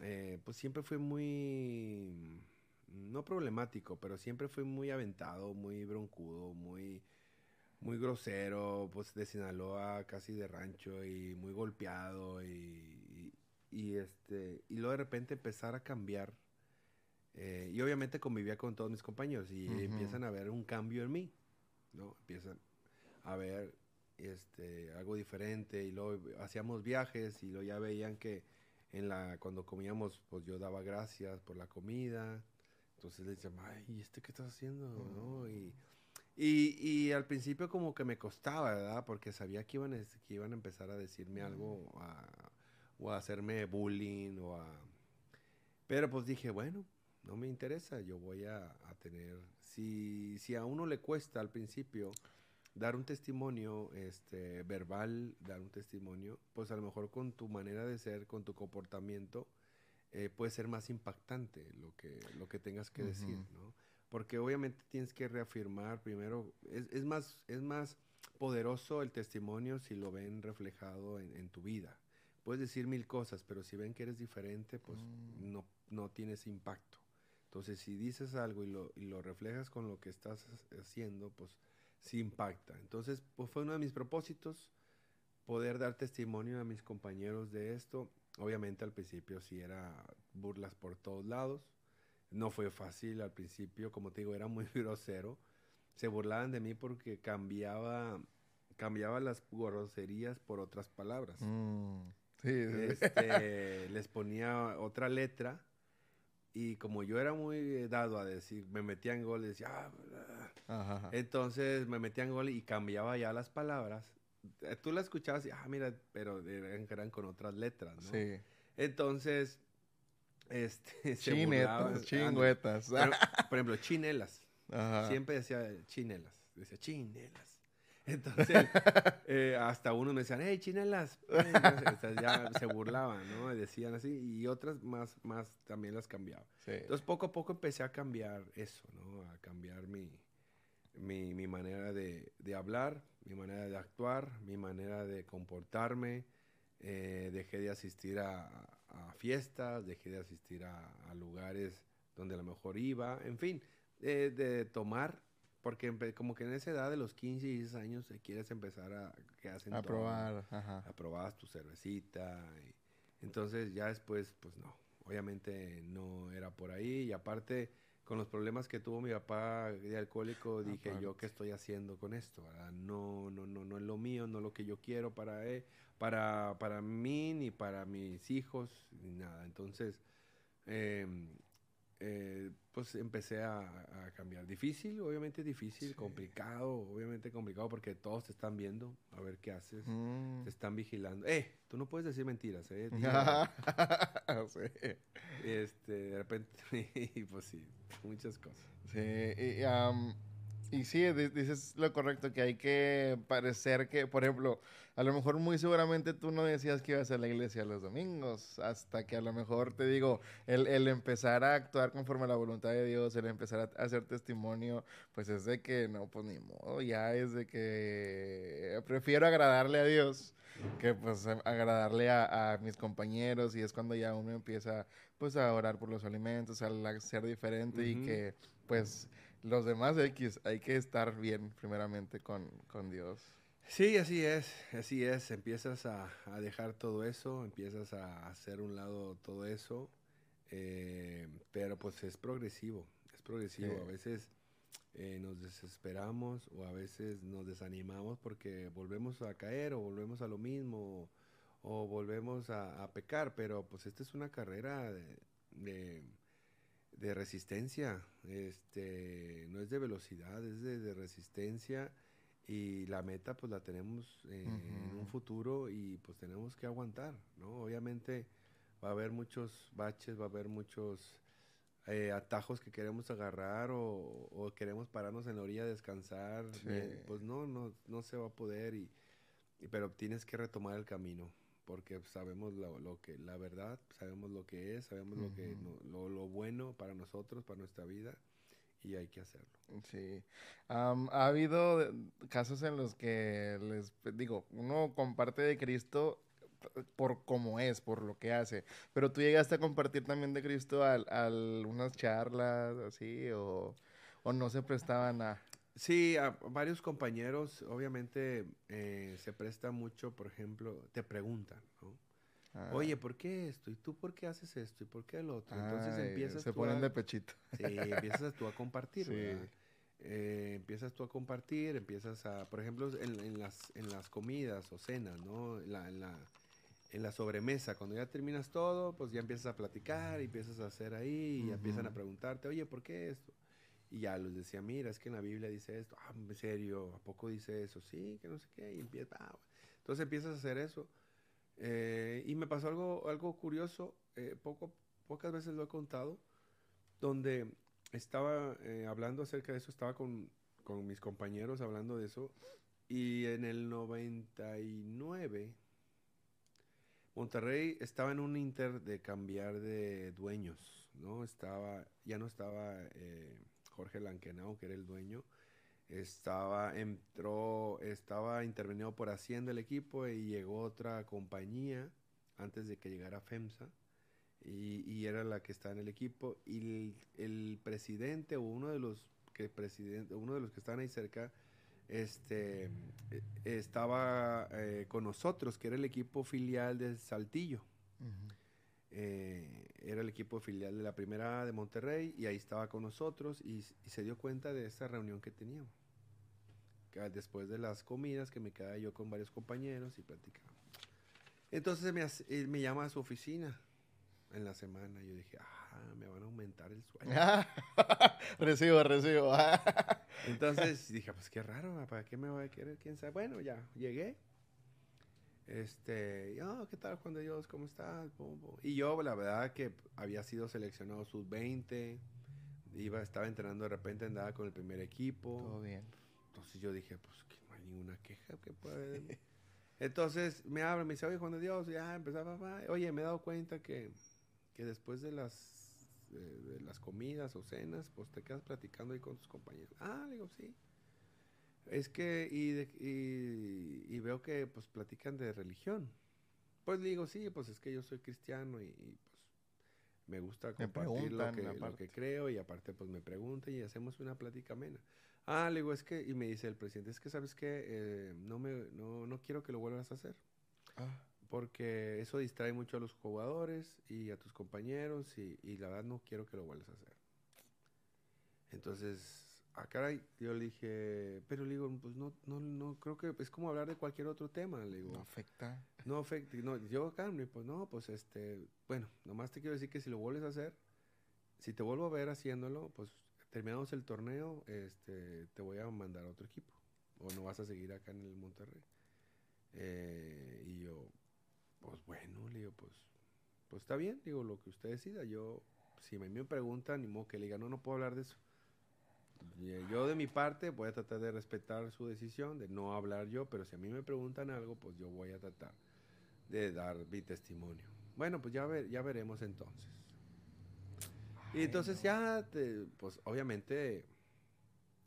eh, pues siempre fui muy, no problemático, pero siempre fui muy aventado, muy broncudo, muy, muy grosero, pues de Sinaloa, casi de rancho y muy golpeado y, y, y, este, y luego de repente empezar a cambiar. eh, y obviamente convivía con todos mis compañeros y Ujú. empiezan a ver un cambio en mí, ¿no? Empiezan a ver este, algo diferente y luego hacíamos viajes y luego ya veían que en la, cuando comíamos, pues yo daba gracias por la comida. Entonces le decían, ay, ¿y este qué estás haciendo? ¿no? Y, y, y al principio como que me costaba, ¿verdad? Porque sabía que iban, a, que iban a empezar a decirme algo a- o a hacerme bullying o a... Pero pues dije, bueno, no me interesa, yo voy a, a tener... Si, si a uno le cuesta al principio dar un testimonio este, verbal, dar un testimonio, pues a lo mejor con tu manera de ser, con tu comportamiento, eh, puede ser más impactante lo que, lo que tengas que decir. ¿no? Porque obviamente tienes que reafirmar primero, es, es más, es más poderoso el testimonio si lo ven reflejado en, en tu vida. Puedes decir mil cosas, pero si ven que eres diferente, pues Mm. no, no tienes impacto. Entonces, si dices algo y lo, y lo reflejas con lo que estás ha- haciendo, pues sí impacta. Entonces, pues fue uno de mis propósitos poder dar testimonio a mis compañeros de esto. Obviamente al principio sí era burlas por todos lados. No fue fácil al principio, como te digo, era muy grosero. Se burlaban de mí porque cambiaba, cambiaba las groserías por otras palabras. Mm, Sí, sí, sí. Este, les ponía otra letra y como yo era muy dado a decir, me metían gol y decía, "Ah, bla". Ajá, ajá. entonces me metían gol y cambiaba ya las palabras. Eh, Tú la escuchabas y, ah, mira, pero eran, eran con otras letras, ¿no? Sí. Entonces, este, se. Chinetas, chingüetas. Por, por ejemplo, chinelas. Ajá. Siempre decía chinelas. Decía chinelas. Entonces, eh, hasta unos me decían, hey, chinelas. O sea, ya se burlaban, ¿no? Y decían así. Y otras más, más también las cambiaba. Sí. Entonces, poco a poco empecé a cambiar eso, ¿no? A cambiar mi, mi, mi manera de, de hablar, mi manera de actuar, mi manera de comportarme. Eh, dejé de asistir a, a fiestas, dejé de asistir a, a lugares donde a lo mejor iba, en fin, eh, de tomar, porque como que en esa edad de los 15 y 16 años eh, quieres empezar a, que hacen a todo, probar. Ajá. aprobabas tu cervecita. y- entonces ya después, pues no, obviamente no era por ahí. Y aparte, con los problemas que tuvo mi papá de alcohólico, dije yo. ¿qué estoy haciendo con esto? verdad? No, no, no, no es lo mío, no es lo que yo quiero para, él, para, para mí, ni para mis hijos, ni nada. Entonces, em, eh, pues empecé a, a cambiar. Difícil, obviamente difícil, Sí. complicado, obviamente complicado porque todos te están viendo a ver qué haces. Mm. Te están vigilando. ¡Eh! Tú no puedes decir mentiras, ¿eh? Sí. este, de repente, y pues sí, muchas cosas. Sí, y, am, Y sí, dices lo correcto, que hay que parecer que, por ejemplo, a lo mejor muy seguramente tú no decías que ibas a la iglesia los domingos, hasta que a lo mejor te digo, el, el empezar a actuar conforme a la voluntad de Dios, el empezar a hacer testimonio, pues es de que no, pues ni modo, ya es de que prefiero agradarle a Dios que pues agradarle a, a, mis compañeros y es cuando ya uno empieza pues a orar por los alimentos, a ser diferente y que pues los demás X hay que estar bien primeramente con, con Dios. Sí, así es, así es. Empiezas a, a, dejar todo eso, empiezas a hacer un lado todo eso, eh, pero pues es progresivo, es progresivo. A veces eh, nos desesperamos o a veces nos desanimamos porque volvemos a caer o volvemos a lo mismo o, volvemos a, pecar, pero pues esta es una carrera de, de, resistencia, este, no es de velocidad, es de, resistencia y la meta pues la tenemos en un futuro y pues tenemos que aguantar, ¿no? Obviamente va a haber muchos baches, va a haber muchos eh, atajos que queremos agarrar o, queremos pararnos en la orilla a descansar, pues no, no, no se va a poder, y, pero tienes que retomar el camino porque sabemos lo, que la verdad, sabemos lo que es, sabemos lo que lo, lo, bueno para nosotros, para nuestra vida y hay que hacerlo. Sí. ha habido casos en los que les digo, uno comparte de Cristo por cómo es, por lo que hace. Pero tú llegaste a compartir también de Cristo a, unas charlas así o, no se prestaban a... Sí, a varios compañeros, obviamente eh, se presta mucho, por ejemplo, te preguntan, ¿no? Ah. Oye, ¿por qué esto? ¿Y tú por qué haces esto? ¿Y por qué el otro? Entonces empiezas Se ponen de pechito. Sí, empiezas tú a compartir, eh, empiezas tú a compartir, empiezas a, por ejemplo, en, las, en las comidas o cenas, ¿no? La, en la, en la sobremesa, cuando ya terminas todo, pues ya empiezas a platicar y empiezas a hacer ahí y empiezan a preguntarte, oye, ¿por qué esto? Y ya les decía, mira, es que en la Biblia dice esto, ah, en serio, ¿a poco dice eso? Sí, que no sé qué, y empieza, ah, entonces empiezas a hacer eso. Eh, y me pasó algo, algo curioso, eh, poco, pocas veces lo he contado, donde estaba eh, hablando acerca de eso, estaba con, con mis compañeros hablando de eso, y en el 99, Monterrey estaba en un inter de cambiar de dueños, ¿no? Estaba, ya no estaba Jorge Lankenau, que era el dueño, estaba, entró, estaba intervenido por Hacienda el equipo y llegó otra compañía antes de que llegara FEMSA y, era la que está en el equipo y el, presidente o uno de los que presidente, uno de los que están ahí cerca este, estaba eh, con nosotros, que era el equipo filial de Saltillo. Eh, era el equipo filial de la primera de Monterrey y ahí estaba con nosotros y, se dio cuenta de esta reunión que teníamos. después de las comidas que me quedaba yo con varios compañeros y platicábamos. Entonces me, me llama a su oficina en la semana. Yo dije, ah, me van a aumentar el sueldo. recibo, recibo. Entonces dije, pues qué raro, ¿para qué me voy a querer? ¿Quién sabe? Bueno, ya, llegué. Este, oh, ¿qué tal Juan de Dios? ¿Cómo estás? Y yo, la verdad que había sido seleccionado sub-20, iba, estaba entrenando de repente, andaba con el primer equipo. Todo bien. Entonces yo dije, pues que no hay ninguna queja que puede... Entonces me abre, me dice, oye Juan de Dios, ya empezaba, oye, me he dado cuenta que, que después de las de, las comidas o cenas, pues te quedas platicando ahí con tus compañeros. Ah, digo, sí. Es que, y, y, veo que pues platican de religión. Pues digo, sí, pues es que yo soy cristiano y, pues me gusta compartir lo, que, lo que, creo y aparte pues me preguntan y hacemos una plática amena. Ah, le digo, es que, y me dice el presidente, es que sabes que eh, no, me, no, no quiero que lo vuelvas a hacer. Ah porque eso distrae mucho a los jugadores y a tus compañeros y, la verdad no quiero que lo vuelvas a hacer. Entonces, ah, caray, yo le dije, pero le digo, pues no, no, no, creo que es como hablar de cualquier otro tema, le digo. No afecta. No afecta, no, yo acá, pues no, pues este, bueno, nomás te quiero decir que si lo vuelves a hacer, si te vuelvo a ver haciéndolo, pues terminamos el torneo, este, te voy a mandar a otro equipo, o no vas a seguir acá en el Monterrey. Eh, y yo, pues bueno, le digo, pues, pues está bien, digo, lo que usted decida. Yo, si me, me preguntan, ni modo que le diga, no, no puedo hablar de eso. Eh, yo de mi parte voy a tratar de respetar su decisión, de no hablar yo, pero si a mí me preguntan algo, pues yo voy a tratar de dar mi testimonio. Bueno, pues ya, ver, ya veremos entonces. y entonces ya, pues obviamente,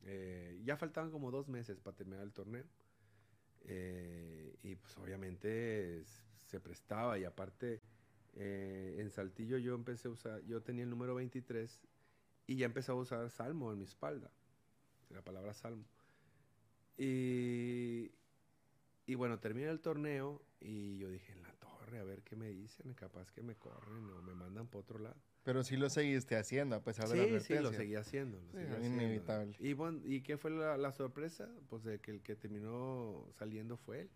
eh, ya faltaban como dos meses para terminar el torneo. Eh, y pues obviamente se prestaba y aparte eh, en Saltillo yo empecé a usar, yo tenía el número 23 y ya empezaba a usar salmo en mi espalda, la palabra salmo. Y, y bueno, termina el torneo y yo dije, en la torre, a ver qué me dicen, capaz que me corren o me mandan por otro lado. Pero sí lo seguiste haciendo, a pesar de la advertencia. Sí, lo seguí haciendo. Lo inevitable. Y, bueno, ¿y qué fue la, sorpresa? Pues de que el que terminó saliendo fue él.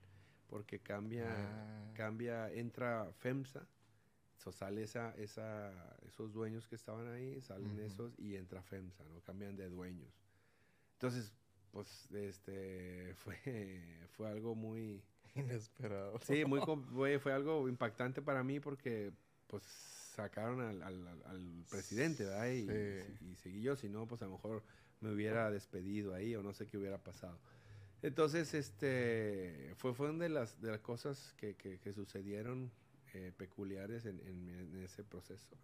Porque cambia, ah. cambia, entra FEMSA, so sale esa, esa, esos dueños que estaban ahí, salen esos y entra FEMSA, ¿no? Cambian de dueños. Entonces, pues, este, fue, fue algo muy... Inesperado. Sí, muy, fue, fue algo impactante para mí porque, pues, sacaron al, al, presidente, ¿verdad? Y, seguí yo, si no, pues a lo mejor me hubiera despedido ahí o no sé qué hubiera pasado. Entonces, este, fue, fue una de las, de las cosas que, que, sucedieron eh, peculiares en, en, ese proceso.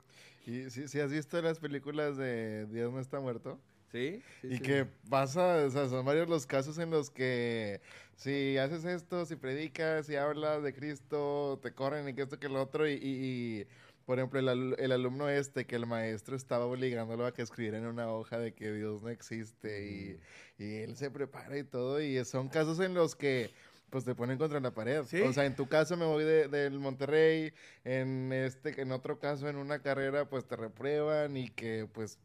¿Y si, has visto las películas de Dios no está muerto? Sí. y que pasa, o sea, son varios los casos en los que si haces esto, si predicas, si hablas de Cristo, te corren y que esto, que lo otro, y por ejemplo, el, alumno este que el maestro estaba obligándolo a que escribiera en una hoja de que Dios no existe y, él se prepara y todo y son casos en los que pues te ponen contra la pared. O sea, en tu caso me voy del Monterrey, en este, en otro caso en una carrera pues te reprueban y que pues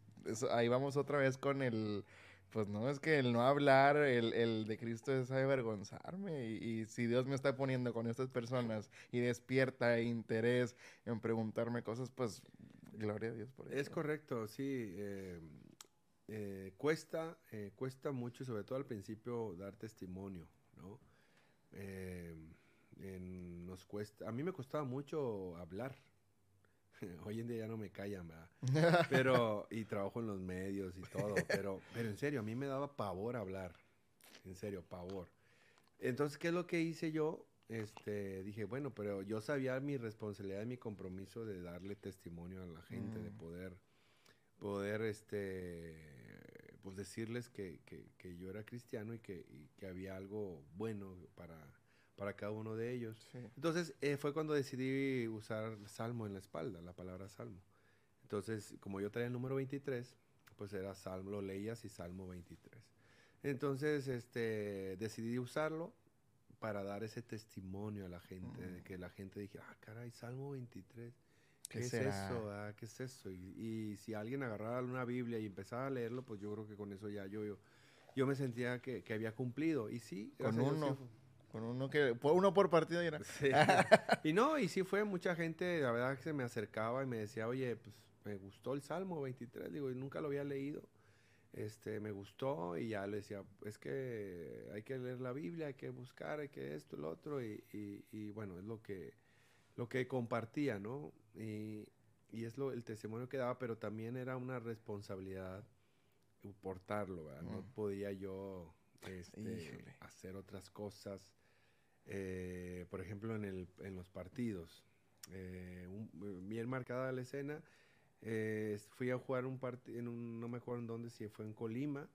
ahí vamos otra vez con el pues no, es que el no hablar, el, el de Cristo es avergonzarme. Y, y, si Dios me está poniendo con estas personas y despierta interés en preguntarme cosas, pues gloria a Dios por eso. Es correcto, sí. Eh, eh, cuesta, eh, cuesta mucho, sobre todo al principio, dar testimonio, ¿no? Nos cuesta, a mí me costaba mucho hablar, Hoy en día ya no me callan, ¿verdad? Pero, y trabajo en los medios y todo, pero, pero en serio, a mí me daba pavor hablar. En serio, pavor. Entonces, ¿qué es lo que hice yo? Este, dije, bueno, pero yo sabía mi responsabilidad y mi compromiso de darle testimonio a la gente, de mm. poder, poder, este, pues decirles que, que, que yo era cristiano y que, y que había algo bueno para, para cada uno de ellos. Entonces eh, fue cuando decidí usar salmo en la espalda, la palabra salmo. Entonces, como yo traía el número 23, pues era salmo, lo leías y salmo 23. Entonces, este, decidí usarlo para dar ese testimonio a la gente, de mm. que la gente dije, ah, caray, salmo 23. ¿Qué, es eso? Ah, ¿Qué es eso? Y, si alguien agarraba una Biblia y empezaba a leerlo, pues yo creo que con eso ya yo, yo, yo me sentía que, que había cumplido. Y sí, con uno. Con uno que, uno por partido y era. y no, y sí fue mucha gente, la verdad que se me acercaba y me decía, oye, pues me gustó el Salmo 23, digo, y nunca lo había leído. Este, me gustó y ya le decía, es que hay que leer la Biblia, hay que buscar, hay que esto, lo otro, y, y, bueno, es lo que, lo que compartía, ¿no? Y, y es lo, el testimonio que daba, pero también era una responsabilidad portarlo, ¿verdad? No mm. podía yo este, hacer otras cosas eh, por ejemplo, en, el, en los partidos. Eh, bien marcada la escena. Eh, fui a jugar un partido, en un, no me acuerdo en dónde, si fue en Colima,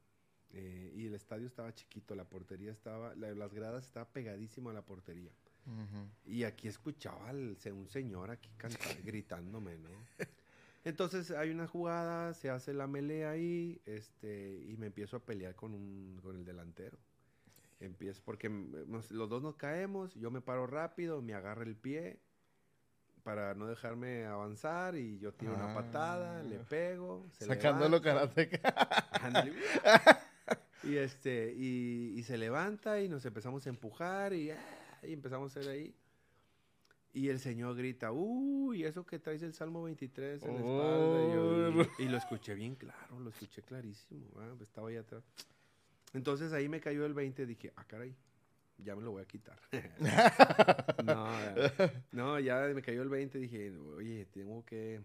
y el estadio estaba chiquito, la portería estaba, las gradas estaban pegadísimo a la portería. Y aquí escuchaba al, un señor aquí cantar, gritándome, ¿no? Entonces hay una jugada, se hace la melea ahí, este, y me empiezo a pelear con, un, con el delantero. Empiezo, porque los dos nos caemos, yo me paro rápido, me agarra el pie para no dejarme avanzar y yo tiro una patada, le ah. pego. Sacándolo karate. y este, y, se levanta y nos empezamos a empujar y, ah, y empezamos a hacer ahí. Y el Señor grita, uy, eso que traes el Salmo 23 en la espalda. Y, lo escuché bien claro, lo escuché clarísimo. estaba ahí atrás. Entonces ahí me cayó el 20 y dije, ah, caray, ya me lo voy a quitar. no, ya me cayó el 20 y dije, oye, tengo que,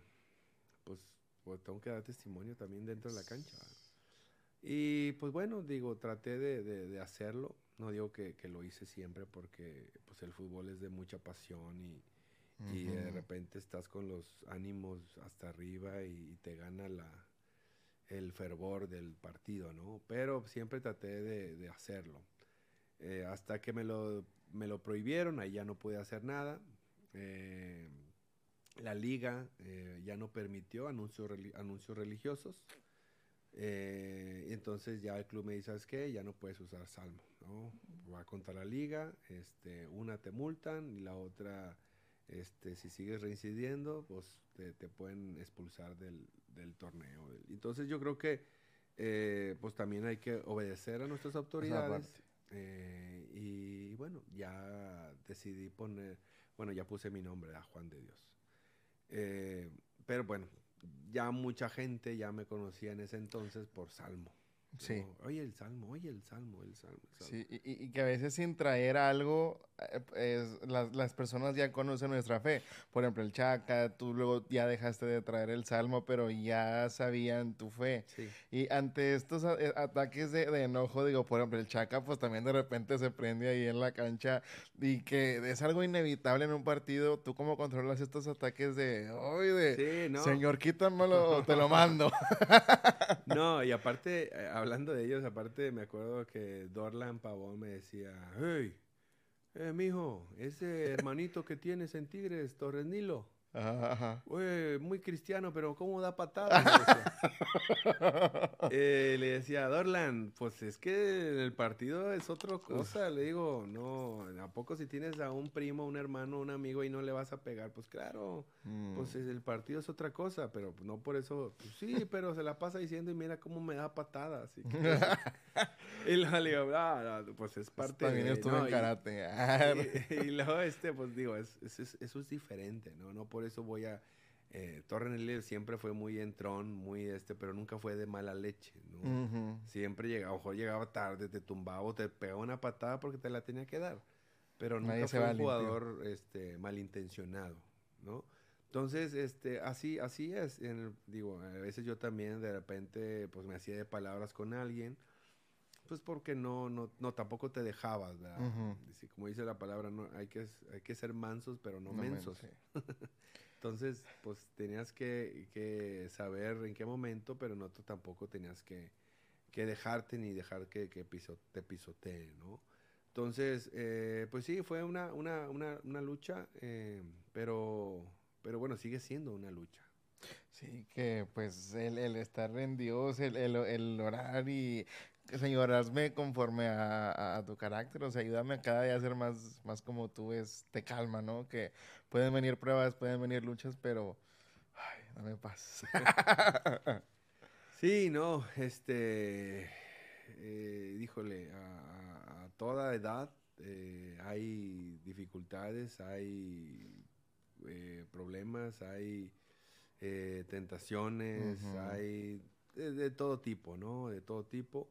pues, pues, tengo que dar testimonio también dentro de la cancha. Y pues bueno, digo, traté de, de, hacerlo. No digo que, que, lo hice siempre porque pues el fútbol es de mucha pasión y, y de repente estás con los ánimos hasta arriba y, te gana la, el fervor del partido, ¿no? Pero siempre traté de, de hacerlo. Eh, hasta que me lo, me lo prohibieron, ahí ya no pude hacer nada. Eh, la liga eh, ya no permitió anuncios, anuncios religiosos. Eh, entonces ya el club me dice, ¿sabes qué? Ya no puedes usar salmo, ¿no? Va contra la liga, este, una te multan y la otra, este, si sigues reincidiendo, pues te, pueden expulsar del, torneo. Entonces yo creo que eh, pues también hay que obedecer a nuestras autoridades. y bueno, ya decidí poner, bueno, ya puse mi nombre a Juan de Dios. Eh, pero bueno, ya mucha gente ya me conocía en ese entonces por Salmo. Sí. oye el salmo, oye el salmo, el salmo. Sí, y, que a veces sin traer algo, eh, las, las, personas ya conocen nuestra fe. Por ejemplo, el Chaca, tú luego ya dejaste de traer el salmo, pero ya sabían tu fe. Sí. Y ante estos eh, ataques de, de, enojo, digo, por ejemplo, el Chaca, pues también de repente se prende ahí en la cancha y que es algo inevitable en un partido. ¿Tú cómo controlas estos ataques de, oye, de, sí, no. señor, quítamelo, te lo mando? no, y aparte, eh, hablando de ellos, aparte me acuerdo que Dorlan Pavón me decía, hey, eh, mijo, ese hermanito que tienes en Tigres, Torres Nilo, Ajá, muy cristiano, pero ¿cómo da patadas? Eh, le decía, Dorlan, pues es que el partido es otra cosa. Le digo, no, ¿a poco si tienes a un primo, un hermano, un amigo y no le vas a pegar? Pues claro, pues mm. el partido es otra cosa, pero no por eso, pues sí, pero se la pasa diciendo y mira cómo me da patadas. Y, luego le digo, ah, pues es parte También de... estuve en karate. Y, luego, este, pues digo, es, eso es diferente, ¿no? No por eso voy a eh, Torre siempre fue muy entrón, muy este, pero nunca fue de mala leche, ¿no? Siempre llegaba, ojo, llegaba tarde, te tumbaba o te pegaba una patada porque te la tenía que dar. Pero nunca fue un jugador este, malintencionado, ¿no? Entonces, este, así, así es. digo, a veces yo también de repente, pues me hacía de palabras con alguien, pues porque no, no, no tampoco te dejabas, ¿verdad? Como dice la palabra, no, hay que, hay que ser mansos, pero no, mensos. Entonces, pues tenías que, saber en qué momento, pero no tampoco tenías que, dejarte ni dejar que, que te pisotee, ¿no? Entonces, eh, pues sí, fue una, una, una, una lucha, eh, pero, pero bueno, sigue siendo una lucha. Sí, que pues el, el estar en Dios, el, el, el orar y Señor, hazme conforme a, tu carácter, o sea, ayúdame a cada día a ser más, más como tú, es, te calma, ¿no? Que pueden venir pruebas, pueden venir luchas, pero, ay, dame paz. sí, no, este, eh, díjole, a, toda edad eh, hay dificultades, hay eh, problemas, hay tentaciones, hay de, todo tipo, ¿no? De todo tipo.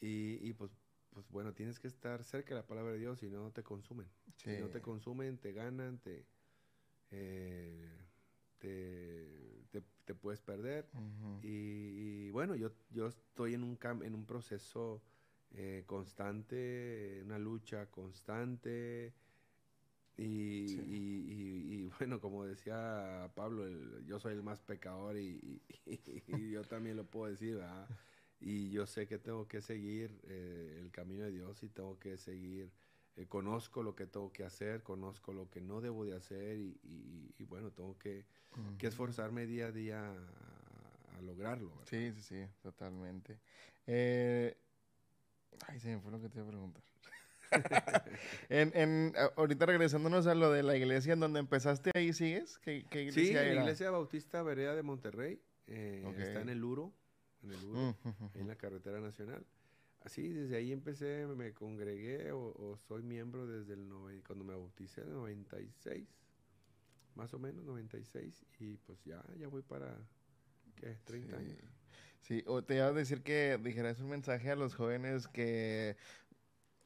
Y, pues, pues bueno, tienes que estar cerca de la palabra de Dios, si no, te consumen. Si no te consumen, te ganan, te, eh, te, puedes perder. y, bueno, yo, yo estoy en un, en un proceso eh, constante, una lucha constante. Y, bueno, como decía Pablo, yo soy el más pecador y, yo también lo puedo decir, ¿verdad? Y yo sé que tengo que seguir eh, el camino de Dios y tengo que seguir, eh, conozco lo que tengo que hacer, conozco lo que no debo de hacer y, bueno, tengo que, esforzarme día a día a, lograrlo. Sí, sí, sí, totalmente. Eh, ay, se me fue lo que te iba a preguntar. en, ahorita regresándonos a lo de la iglesia en donde empezaste, ¿ahí sigues? ¿Qué, iglesia sí, la iglesia bautista Vereda de Monterrey. Está en el Uro en la carretera nacional. Así, desde ahí empecé, me congregué o, soy miembro desde el cuando me bauticé, en 96, más o menos 96, y pues ya, ya voy para, ¿qué? 30 años. Sí, o te iba a decir que dijeras un mensaje a los jóvenes que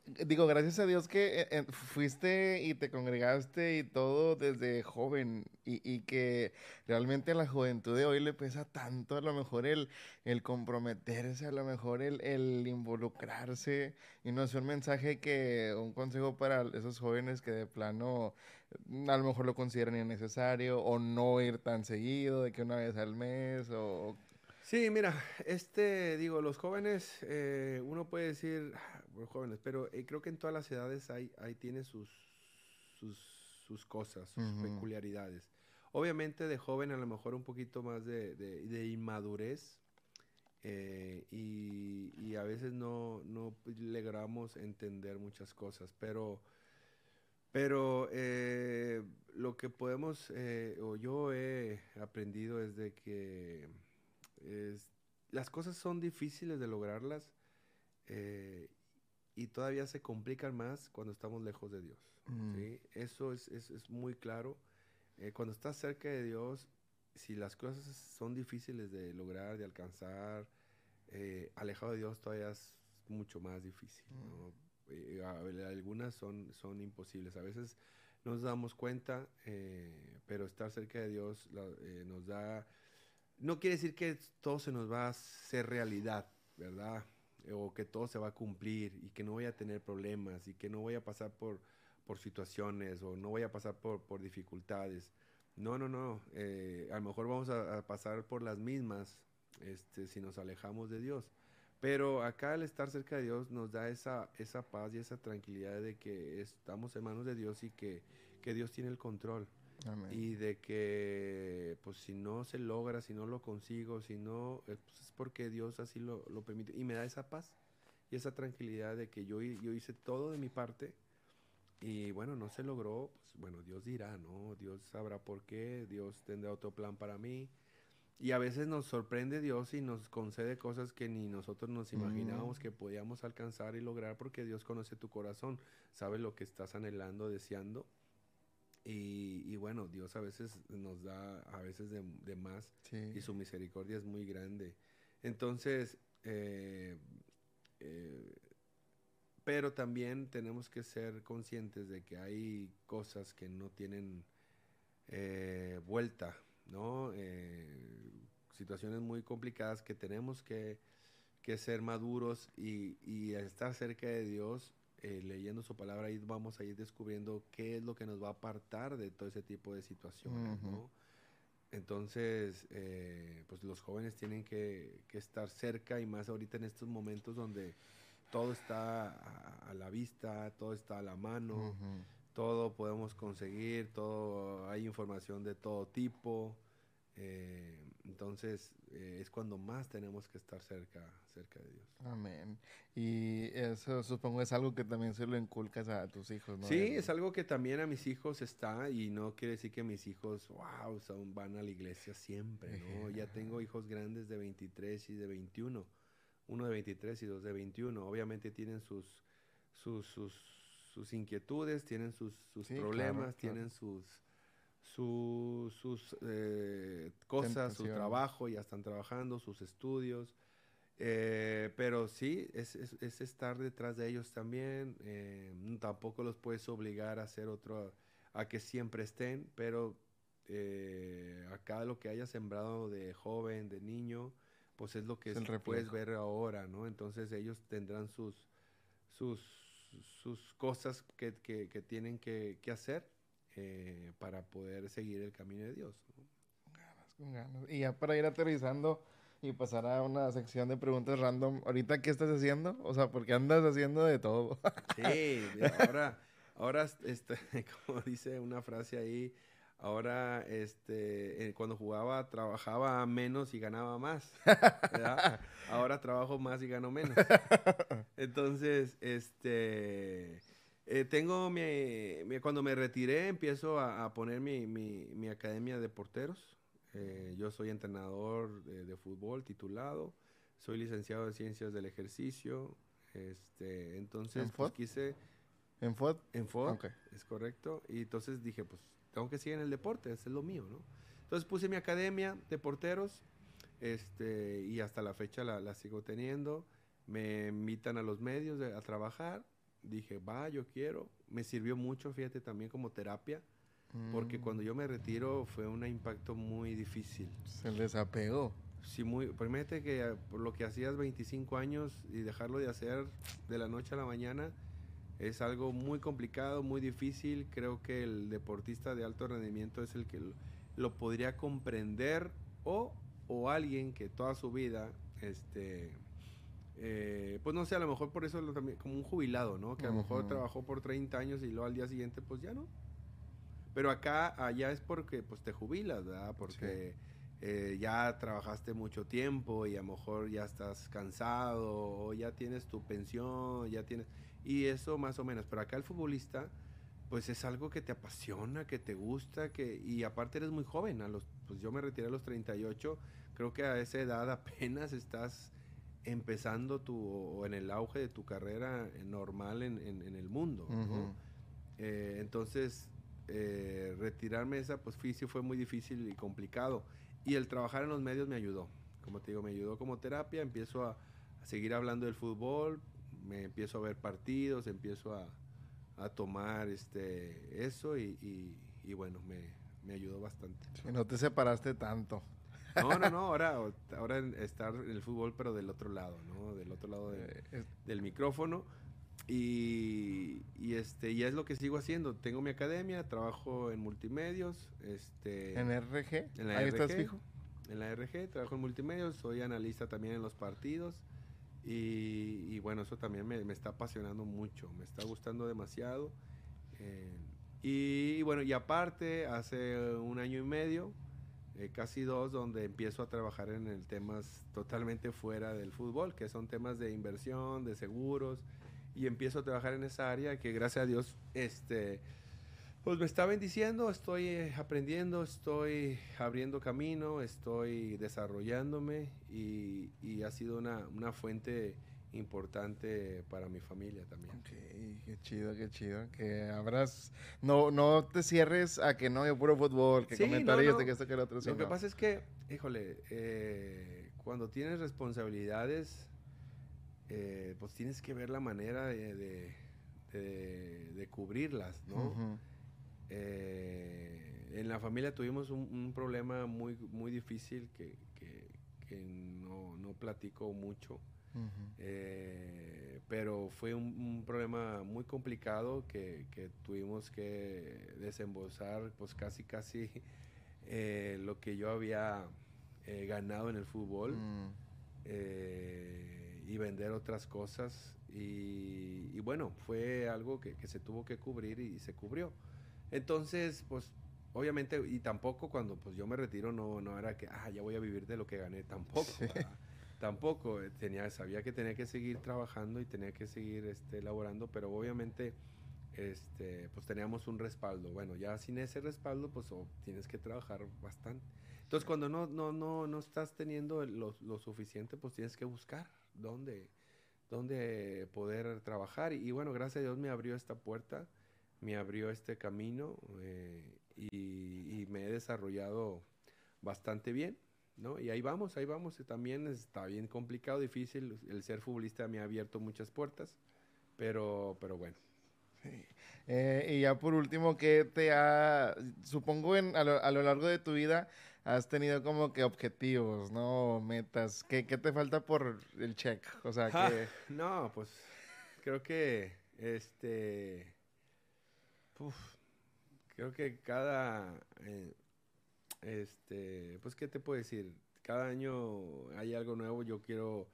digo, gracias a Dios que eh, fuiste y te congregaste y todo desde joven y, que realmente a la juventud de hoy le pesa tanto a lo mejor el, el comprometerse, a lo mejor el, el involucrarse. Y no es un mensaje que, un consejo para esos jóvenes que de plano a lo mejor lo consideran innecesario o no ir tan seguido, de que una vez al mes o... Sí, mira, este, digo, los jóvenes, eh, uno puede decir, jóvenes, pero eh, creo que en todas las edades hay, hay tiene sus, sus, cosas, sus peculiaridades. Obviamente de joven a lo mejor un poquito más de, de, inmadurez eh, y, y, a veces no, no logramos entender muchas cosas, pero pero eh, lo que podemos, eh, o yo he aprendido es de que las cosas son difíciles de lograrlas eh, y todavía se complican más cuando estamos lejos de Dios. Mm. Eso es, es, muy claro. cuando estás cerca de Dios, si las cosas son difíciles de lograr, de alcanzar, alejado de Dios todavía es mucho más difícil. ¿no? Mm. Eh, algunas son, son imposibles. A veces nos damos cuenta, eh, pero estar cerca de Dios eh, nos da... No quiere decir que todo se nos va a hacer realidad, ¿verdad? O que todo se va a cumplir y que no voy a tener problemas y que no voy a pasar por, por situaciones o no voy a pasar por, por dificultades. No, no, no. a lo mejor vamos a, a, pasar por las mismas este, si nos alejamos de Dios. Pero acá al estar cerca de Dios nos da esa, esa paz y esa tranquilidad de que estamos en manos de Dios y que, Dios tiene el control. Y de que, pues si no se logra, si no lo consigo, si no, eh, pues, es porque Dios así lo, permite. Y me da esa paz y esa tranquilidad de que yo, yo hice todo de mi parte y bueno, no se logró, pues bueno, Dios dirá, ¿no? Dios sabrá por qué, Dios tendrá otro plan para mí. Y a veces nos sorprende Dios y nos concede cosas que ni nosotros nos imaginábamos mm. que podíamos alcanzar y lograr porque Dios conoce tu corazón, sabe lo que estás anhelando, deseando. Y, bueno, Dios a veces nos da, a veces de, más y su misericordia es muy grande. Entonces, eh, eh, pero también tenemos que ser conscientes de que hay cosas que no tienen eh, vuelta ¿no? Eh, situaciones muy complicadas que tenemos que, ser maduros y, estar cerca de Dios, eh, leyendo su palabra, ahí vamos a ir descubriendo qué es lo que nos va a apartar de todo ese tipo de situaciones, Entonces, eh, pues los jóvenes tienen que, estar cerca y más ahorita en estos momentos donde todo está a, la vista, todo está a la mano todo podemos conseguir, todo hay información de todo tipo. Eh, entonces eh, es cuando más tenemos que estar cerca, cerca de Dios. Amén. Y eso supongo es algo que también se lo inculcas a tus hijos, ¿no? Sí, es algo que también a mis hijos está y no quiere decir que mis hijos, wow, son, van a la iglesia siempre, ¿no? ya tengo hijos grandes de 23 y de 21, uno de 23 y dos de 21. Obviamente tienen sus, sus, sus sus inquietudes, tienen sus, sus problemas, tienen sus, sus eh, cosas, su trabajo, ya están trabajando, sus estudios. Eh, pero sí, es, es, estar detrás de ellos también. Eh, tampoco los puedes obligar a hacer otro, a que siempre estén, pero acá lo que haya sembrado de joven, de niño, pues es lo que puedes ver ahora, ¿no? Entonces ellos tendrán sus, sus, sus cosas que, que, tienen que, que hacer eh, para poder seguir el camino de Dios. Ganas, con ganas. Y ya para ir aterrizando y pasar a una sección de preguntas random, ¿ahorita qué estás haciendo? O sea, porque andas haciendo de todo. sí, ahora, ahora este, como dice una frase ahí, Ahora, este, eh, cuando jugaba, trabajaba menos y ganaba más. Ahora trabajo más y gano menos. Entonces, este, eh, tengo mi, cuando me retiré, empiezo a, poner mi, mi, academia de porteros. Eh, yo soy entrenador de, fútbol titulado. Soy licenciado en ciencias del ejercicio. Este, entonces, ¿En pues, quise... ¿En FOD? En FOD, es correcto. Y entonces dije, pues tengo que seguir en el deporte, es lo mío, ¿no? Entonces puse mi academia de porteros este, y hasta la fecha la, sigo teniendo. Me invitan a los medios a trabajar dije, va, yo quiero. Me sirvió mucho, fíjate, también como terapia, porque Mm, cuando yo me retiro fue un impacto muy difícil. Se les apegó. Sí, muy, permite que por lo que hacías 25 años y dejarlo de hacer de la noche a la mañana es algo muy complicado, muy difícil. Creo que el deportista de alto rendimiento es el que lo, lo podría comprender o, o alguien que toda su vida, este, eh, pues no sé, a lo mejor por eso lo también, como un jubilado, ¿no? Que a lo mejor trabajó por 30 años y luego al día siguiente pues ya no. Pero acá, allá es porque pues te jubilas, ¿verdad? Porque eh, ya trabajaste mucho tiempo y a lo mejor ya estás cansado o ya tienes tu pensión, ya tienes... Y eso más o menos. Pero acá el futbolista pues es algo que te apasiona, que te gusta, que y aparte eres muy joven. A los, pues yo me retiré a los 38. Creo que a esa edad apenas estás empezando tu, o en el auge de tu carrera normal en, en- en el mundo. Eh, entonces, eh, retirarme de esa pues sí fue muy difícil y complicado. Y el trabajar en los medios me ayudó. Como te digo, me ayudó como terapia. Empiezo a, a seguir hablando del fútbol, me empiezo a ver partidos, empiezo a, a tomar este, eso y, y- y bueno, me, me ayudó bastante. Y no te separaste tanto. No, no, no, ahora, ahora estar en el fútbol, pero del otro lado, ¿no? Del otro lado de, Eh, del micrófono. Y, y, este, y es lo que sigo haciendo. Tengo mi academia, trabajo en multimedios. Este, en RG. en la Ahí estás RG. fijo. en la RG, trabajo en multimedios, soy analista también en los partidos. Y, y bueno, eso también me, me está apasionando mucho, me está gustando demasiado. Eh, y, bueno, y aparte, hace un año y medio, eh, casi dos, donde empiezo a trabajar en el temas totalmente fuera del fútbol, que son temas de inversión, de seguros, y empiezo a trabajar en esa área que gracias a Dios, este, pues me está bendiciendo, estoy eh, aprendiendo, estoy abriendo camino, estoy desarrollándome y, y ha sido una, una fuente importante para mi familia también. Ok, qué chido, qué chido. Que abras. No, no te cierres a que no, yo puro fútbol, que Sí, no, comentaristas, no. que esto, que lo otro. sí, Lo que pasa es que, híjole, eh, cuando tienes responsabilidades, eh, pues tienes que ver la manera de, de- de- de cubrirlas, ¿no? Ujú. Eh, en la familia tuvimos un, un problema muy, muy difícil que, que- que no, no platico mucho, eh, pero fue un, un problema muy complicado que, que tuvimos que desembolsar pues casi casi eh, lo que yo había eh, ganado en el fútbol eh, y vender otras cosas. Y, y bueno, fue algo que, que se tuvo que cubrir y, se cubrió. Entonces, pues obviamente, y tampoco cuando pues yo me retiro no, no era que, ah, ya voy a vivir de lo que gané, tampoco. Sí. ¿verdad? Tampoco, eh, tenía, sabía que tenía que seguir trabajando y tenía que seguir este, elaborando, pero obviamente este, pues teníamos un respaldo. Bueno, ya sin ese respaldo, pues oh, tienes que trabajar bastante. Entonces, cuando no, no, no, no estás teniendo lo, lo suficiente, pues tienes que buscar dónde, dónde poder trabajar. Y, bueno, gracias a Dios me abrió esta puerta, me abrió este camino eh, y, y me he desarrollado bastante bien. ¿no? Y ahí vamos, ahí vamos. y También está bien complicado, difícil. El ser futbolista me ha abierto muchas puertas, pero, pero bueno. Sí. Eh, y ya por último, ¿qué te ha, supongo en, a, lo, a lo largo de tu vida has tenido como que objetivos, ¿no? Metas. ¿Qué, qué te falta por el check? O sea, Ah, que... no, pues creo que este. Uf, creo que cada. eh, este. Pues, ¿qué te puedo decir? Cada año hay algo nuevo. Yo quiero.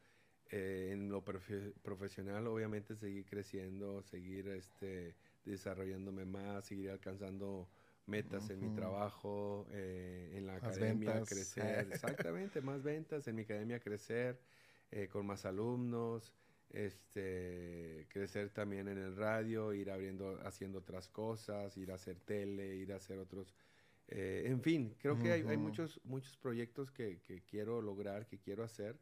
eh, en lo profe- profesional, obviamente, seguir creciendo, seguir este, desarrollándome más, seguir alcanzando metas en mi trabajo, eh, en la Más academia, ventas. crecer, exactamente, más ventas, en mi academia crecer, eh, con más alumnos, este, crecer también en el radio, ir abriendo, haciendo otras cosas, ir a hacer tele, ir a hacer otros, eh, en fin, creo que hay, muchos, muchos proyectos que, que quiero lograr, que quiero hacer.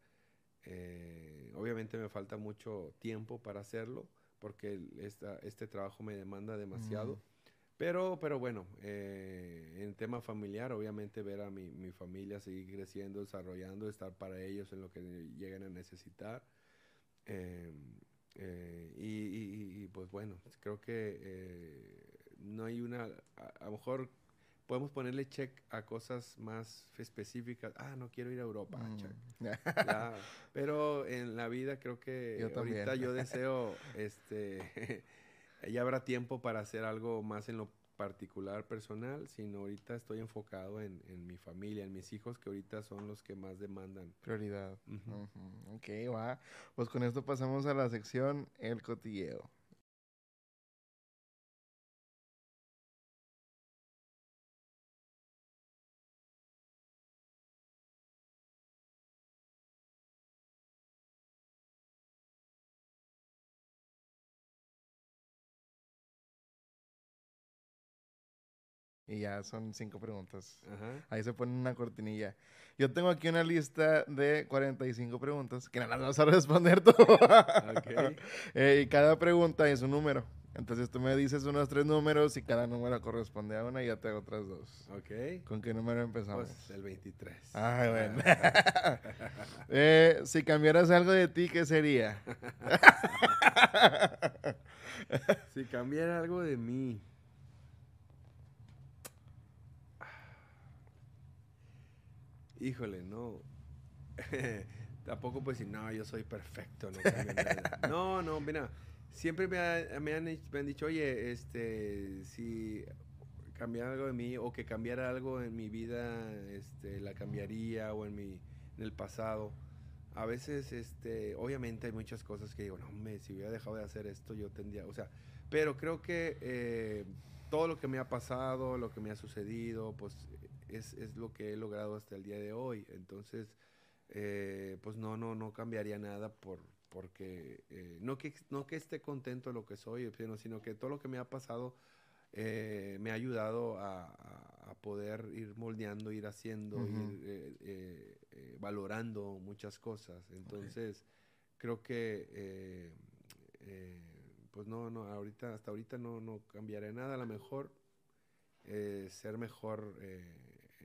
Eh, obviamente me falta mucho tiempo para hacerlo, porque esta, este trabajo me demanda demasiado. Mm. Pero, pero bueno, eh, en tema familiar, obviamente ver a mi, mi familia seguir creciendo, desarrollando, estar para ellos en lo que lleguen a necesitar. Eh, Eh, y, pues bueno, creo que eh, no hay una, a, lo mejor podemos ponerle check a cosas más específicas. Ah, no quiero ir a Europa. Mm. pero en la vida creo que ahorita yo deseo, este, ya habrá tiempo para hacer algo más en lo particular personal, sino ahorita estoy enfocado en, mi familia, en mis hijos, que ahorita son los que más demandan. Prioridad. Ok, va. Pues con esto pasamos a la sección El Cotilleo. Y ya son cinco preguntas. Ahí se pone una cortinilla. Yo tengo aquí una lista de 45 preguntas que nada más vas a responder tú. Eh, y cada pregunta es un número. Entonces tú me dices unos tres números y cada número corresponde a una y ya te hago otras dos. Ok. ¿Con qué número empezamos? Pues el 23. Ay, bueno. eh, si cambiaras algo de ti, ¿qué sería? si cambiara algo de mí. Híjole, no. Tampoco pues decir, no, yo soy perfecto, no No, mira, siempre me, han, dicho, oye, este, si cambiara algo de mí o que cambiara algo en mi vida, este, la cambiaría o en mi, en el pasado. A veces, este, obviamente hay muchas cosas que digo, no, me, si hubiera dejado de hacer esto, yo tendría, o sea, pero creo que eh, todo lo que me ha pasado, lo que me ha sucedido, pues es, es, lo que he logrado hasta el día de hoy. Entonces, eh, pues no, no, no cambiaría nada por, porque eh, no, que, no que esté contento de lo que soy, sino, sino que todo lo que me ha pasado eh, me ha ayudado a, a, poder ir moldeando, ir haciendo, ir valorando muchas cosas. Entonces, creo que, pues no, no, ahorita, hasta ahorita no, no cambiaré nada. A lo mejor ser mejor eh,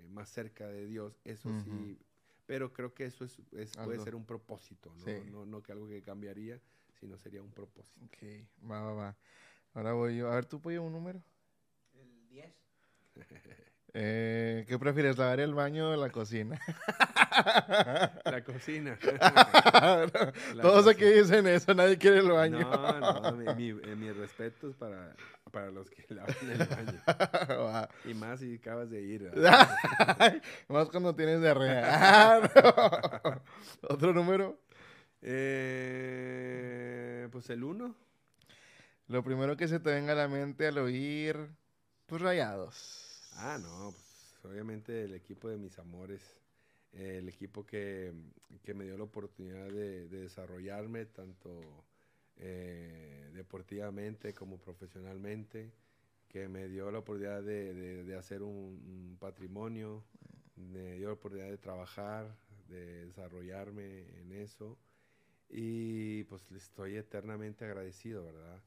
más cerca de Dios, eso sí, pero creo que eso es, puede ser un propósito, ¿no? ¿no? que algo que cambiaría, sino sería un propósito. Ok, va, va, va. Ahora voy yo. A ver, ¿tú puedes un número? El 10. Eh, ¿Qué prefieres, lavar el baño o la cocina? la cocina. Todos aquí dicen eso, nadie quiere el baño. No, no, mi, mi, mi respeto es para para los que lavan el baño. y más si acabas de ir. más cuando tienes diarrea. ¿Otro número? Eh, pues el uno. Lo primero que se te venga a la mente al oír, pues rayados. Ah, no, pues obviamente el equipo de mis amores. el equipo que, que, me dio la oportunidad de, de desarrollarme, tanto eh, deportivamente como profesionalmente, que me dio la oportunidad de, de, hacer un, patrimonio, me dio la oportunidad de trabajar, de desarrollarme en eso y pues estoy eternamente agradecido, ¿verdad?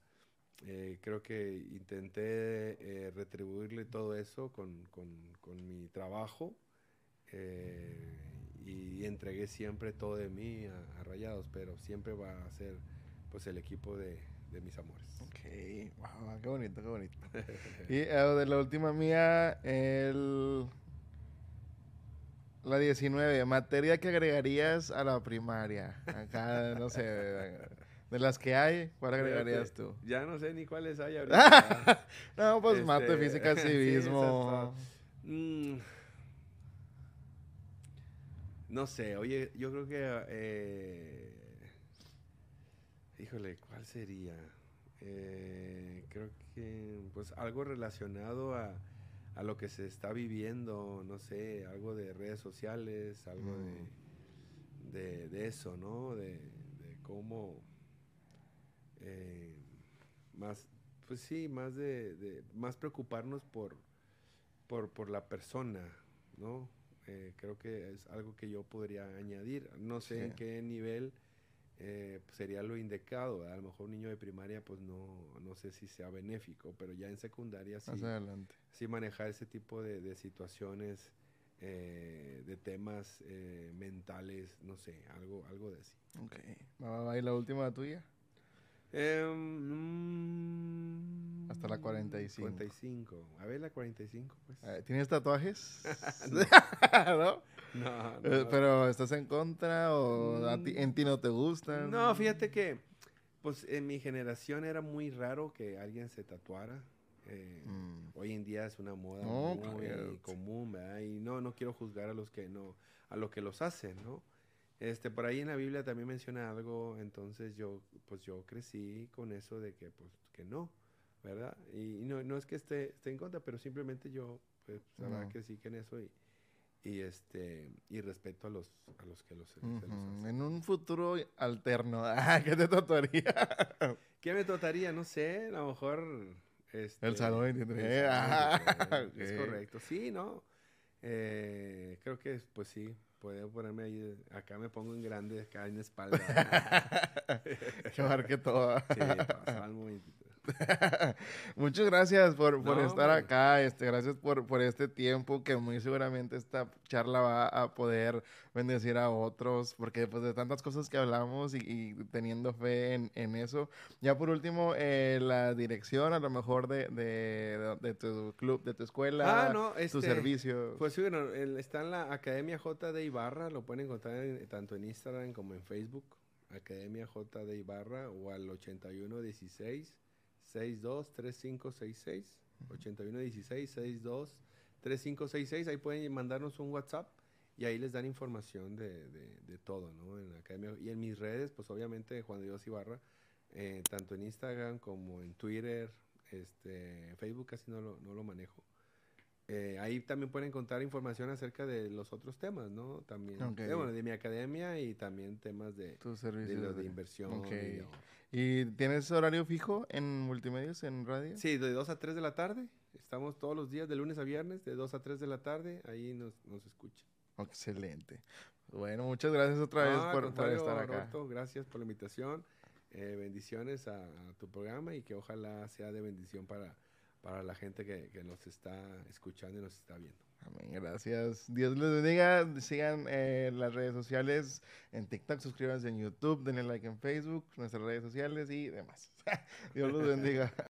Eh, creo que intenté eh, retribuirle todo eso con, con, con mi trabajo y entregué siempre todo de mí a, Rayados, pero siempre va a ser pues el equipo de, de mis amores. Ok, wow, qué bonito, qué bonito. y uh, de la última mía, el... La 19, materia que agregarías a la primaria. Acá, no sé, de las que hay, ¿cuál agregarías tú? Ya no sé ni cuáles hay ahorita. no, pues mate, este, física, civismo. Mm. no sé, oye, yo creo que eh, Híjole, ¿cuál sería? Eh, creo que pues algo relacionado a, a, lo que se está viviendo, no sé, algo de redes sociales, algo de, de, eso, ¿no? De, cómo eh, más, pues sí, más de, más preocuparnos por, por, por la persona, ¿no? Eh, creo que es algo que yo podría añadir. No sé en qué nivel eh, pues, sería lo indicado. A lo mejor un niño de primaria, pues no, no sé si sea benéfico, pero ya en secundaria sí, sí manejar ese tipo de, situaciones, eh, de temas mentales, no sé, algo, algo de así. Ok. ¿Va, a ir la última tuya? Em, Hasta la mm, 45. 45. A ver, la 45, pues. Eh, ¿Tienes tatuajes? No. ¿No? No, Eh, no. ¿Pero estás en contra o a ti- en ti no te gustan? No, fíjate que, pues en mi generación era muy raro que alguien se tatuara. Eh, Mm. Hoy en día es una moda No, muy común, ¿verdad? Y no, no quiero juzgar a los que no, a lo que los hacen, ¿no? Este, por ahí en la Biblia también menciona algo, entonces yo, pues yo crecí con eso de que, pues, que no, ¿verdad? Y, y no, no es que esté, esté en contra, pero simplemente yo, pues, la verdad No. crecí con eso y, y este, y respeto a los, a los que los, se los hacen. En un futuro alterno, ah, ¿qué te tatuaría? ¿Qué me trataría? No sé, a lo mejor... Este, El Salón 23, el Salón ah, 23, Es correcto. Sí, ¿no? Eh, creo que, pues sí, puedo ponerme ahí, acá me pongo en grande, acá en espalda. que marque todo. sí, 23. Muchas gracias por, por No, estar acá, este, gracias por, por este tiempo que muy seguramente esta charla va a poder bendecir a otros, porque pues de tantas cosas que hablamos y, y teniendo fe en, en eso. Ya por último, eh, la dirección a lo mejor de, de, de tu club, de tu escuela, Ah, no, tu este, servicio. Pues sí, bueno, está en la Academia J de Ibarra, lo pueden encontrar en- tanto en Instagram como en Facebook, Academia J de Ibarra, o al 8116 623566, 8116 623566, ahí pueden mandarnos un WhatsApp y ahí les dan información de, de- todo, ¿no? En la academia. Y en mis redes, pues obviamente Juan de Dios Ibarra, eh, tanto en Instagram como en Twitter, este, Facebook casi no lo, no lo manejo. Eh, ahí también pueden encontrar información acerca de los otros temas, ¿no? También, eh, bueno, de mi academia y también temas de, de servicio. lo de inversión. Y ahorro. ¿Y tienes horario fijo en multimedios, en radio? Sí, de 2 a 3 de la tarde. Estamos todos los días, de lunes a viernes, de 2 a 3 de la tarde. Ahí nos, nos escuchan. Excelente. Bueno, muchas gracias otra vez por, por estar acá. Roberto, gracias por la invitación. Eh, bendiciones a, a tu programa y que ojalá sea de bendición para, para la gente que, que nos está escuchando y nos está viendo. Amén, gracias. Dios les bendiga. Sigan eh, las redes sociales en TikTok, suscríbanse en YouTube, denle like en Facebook, nuestras redes sociales y demás. Dios los bendiga.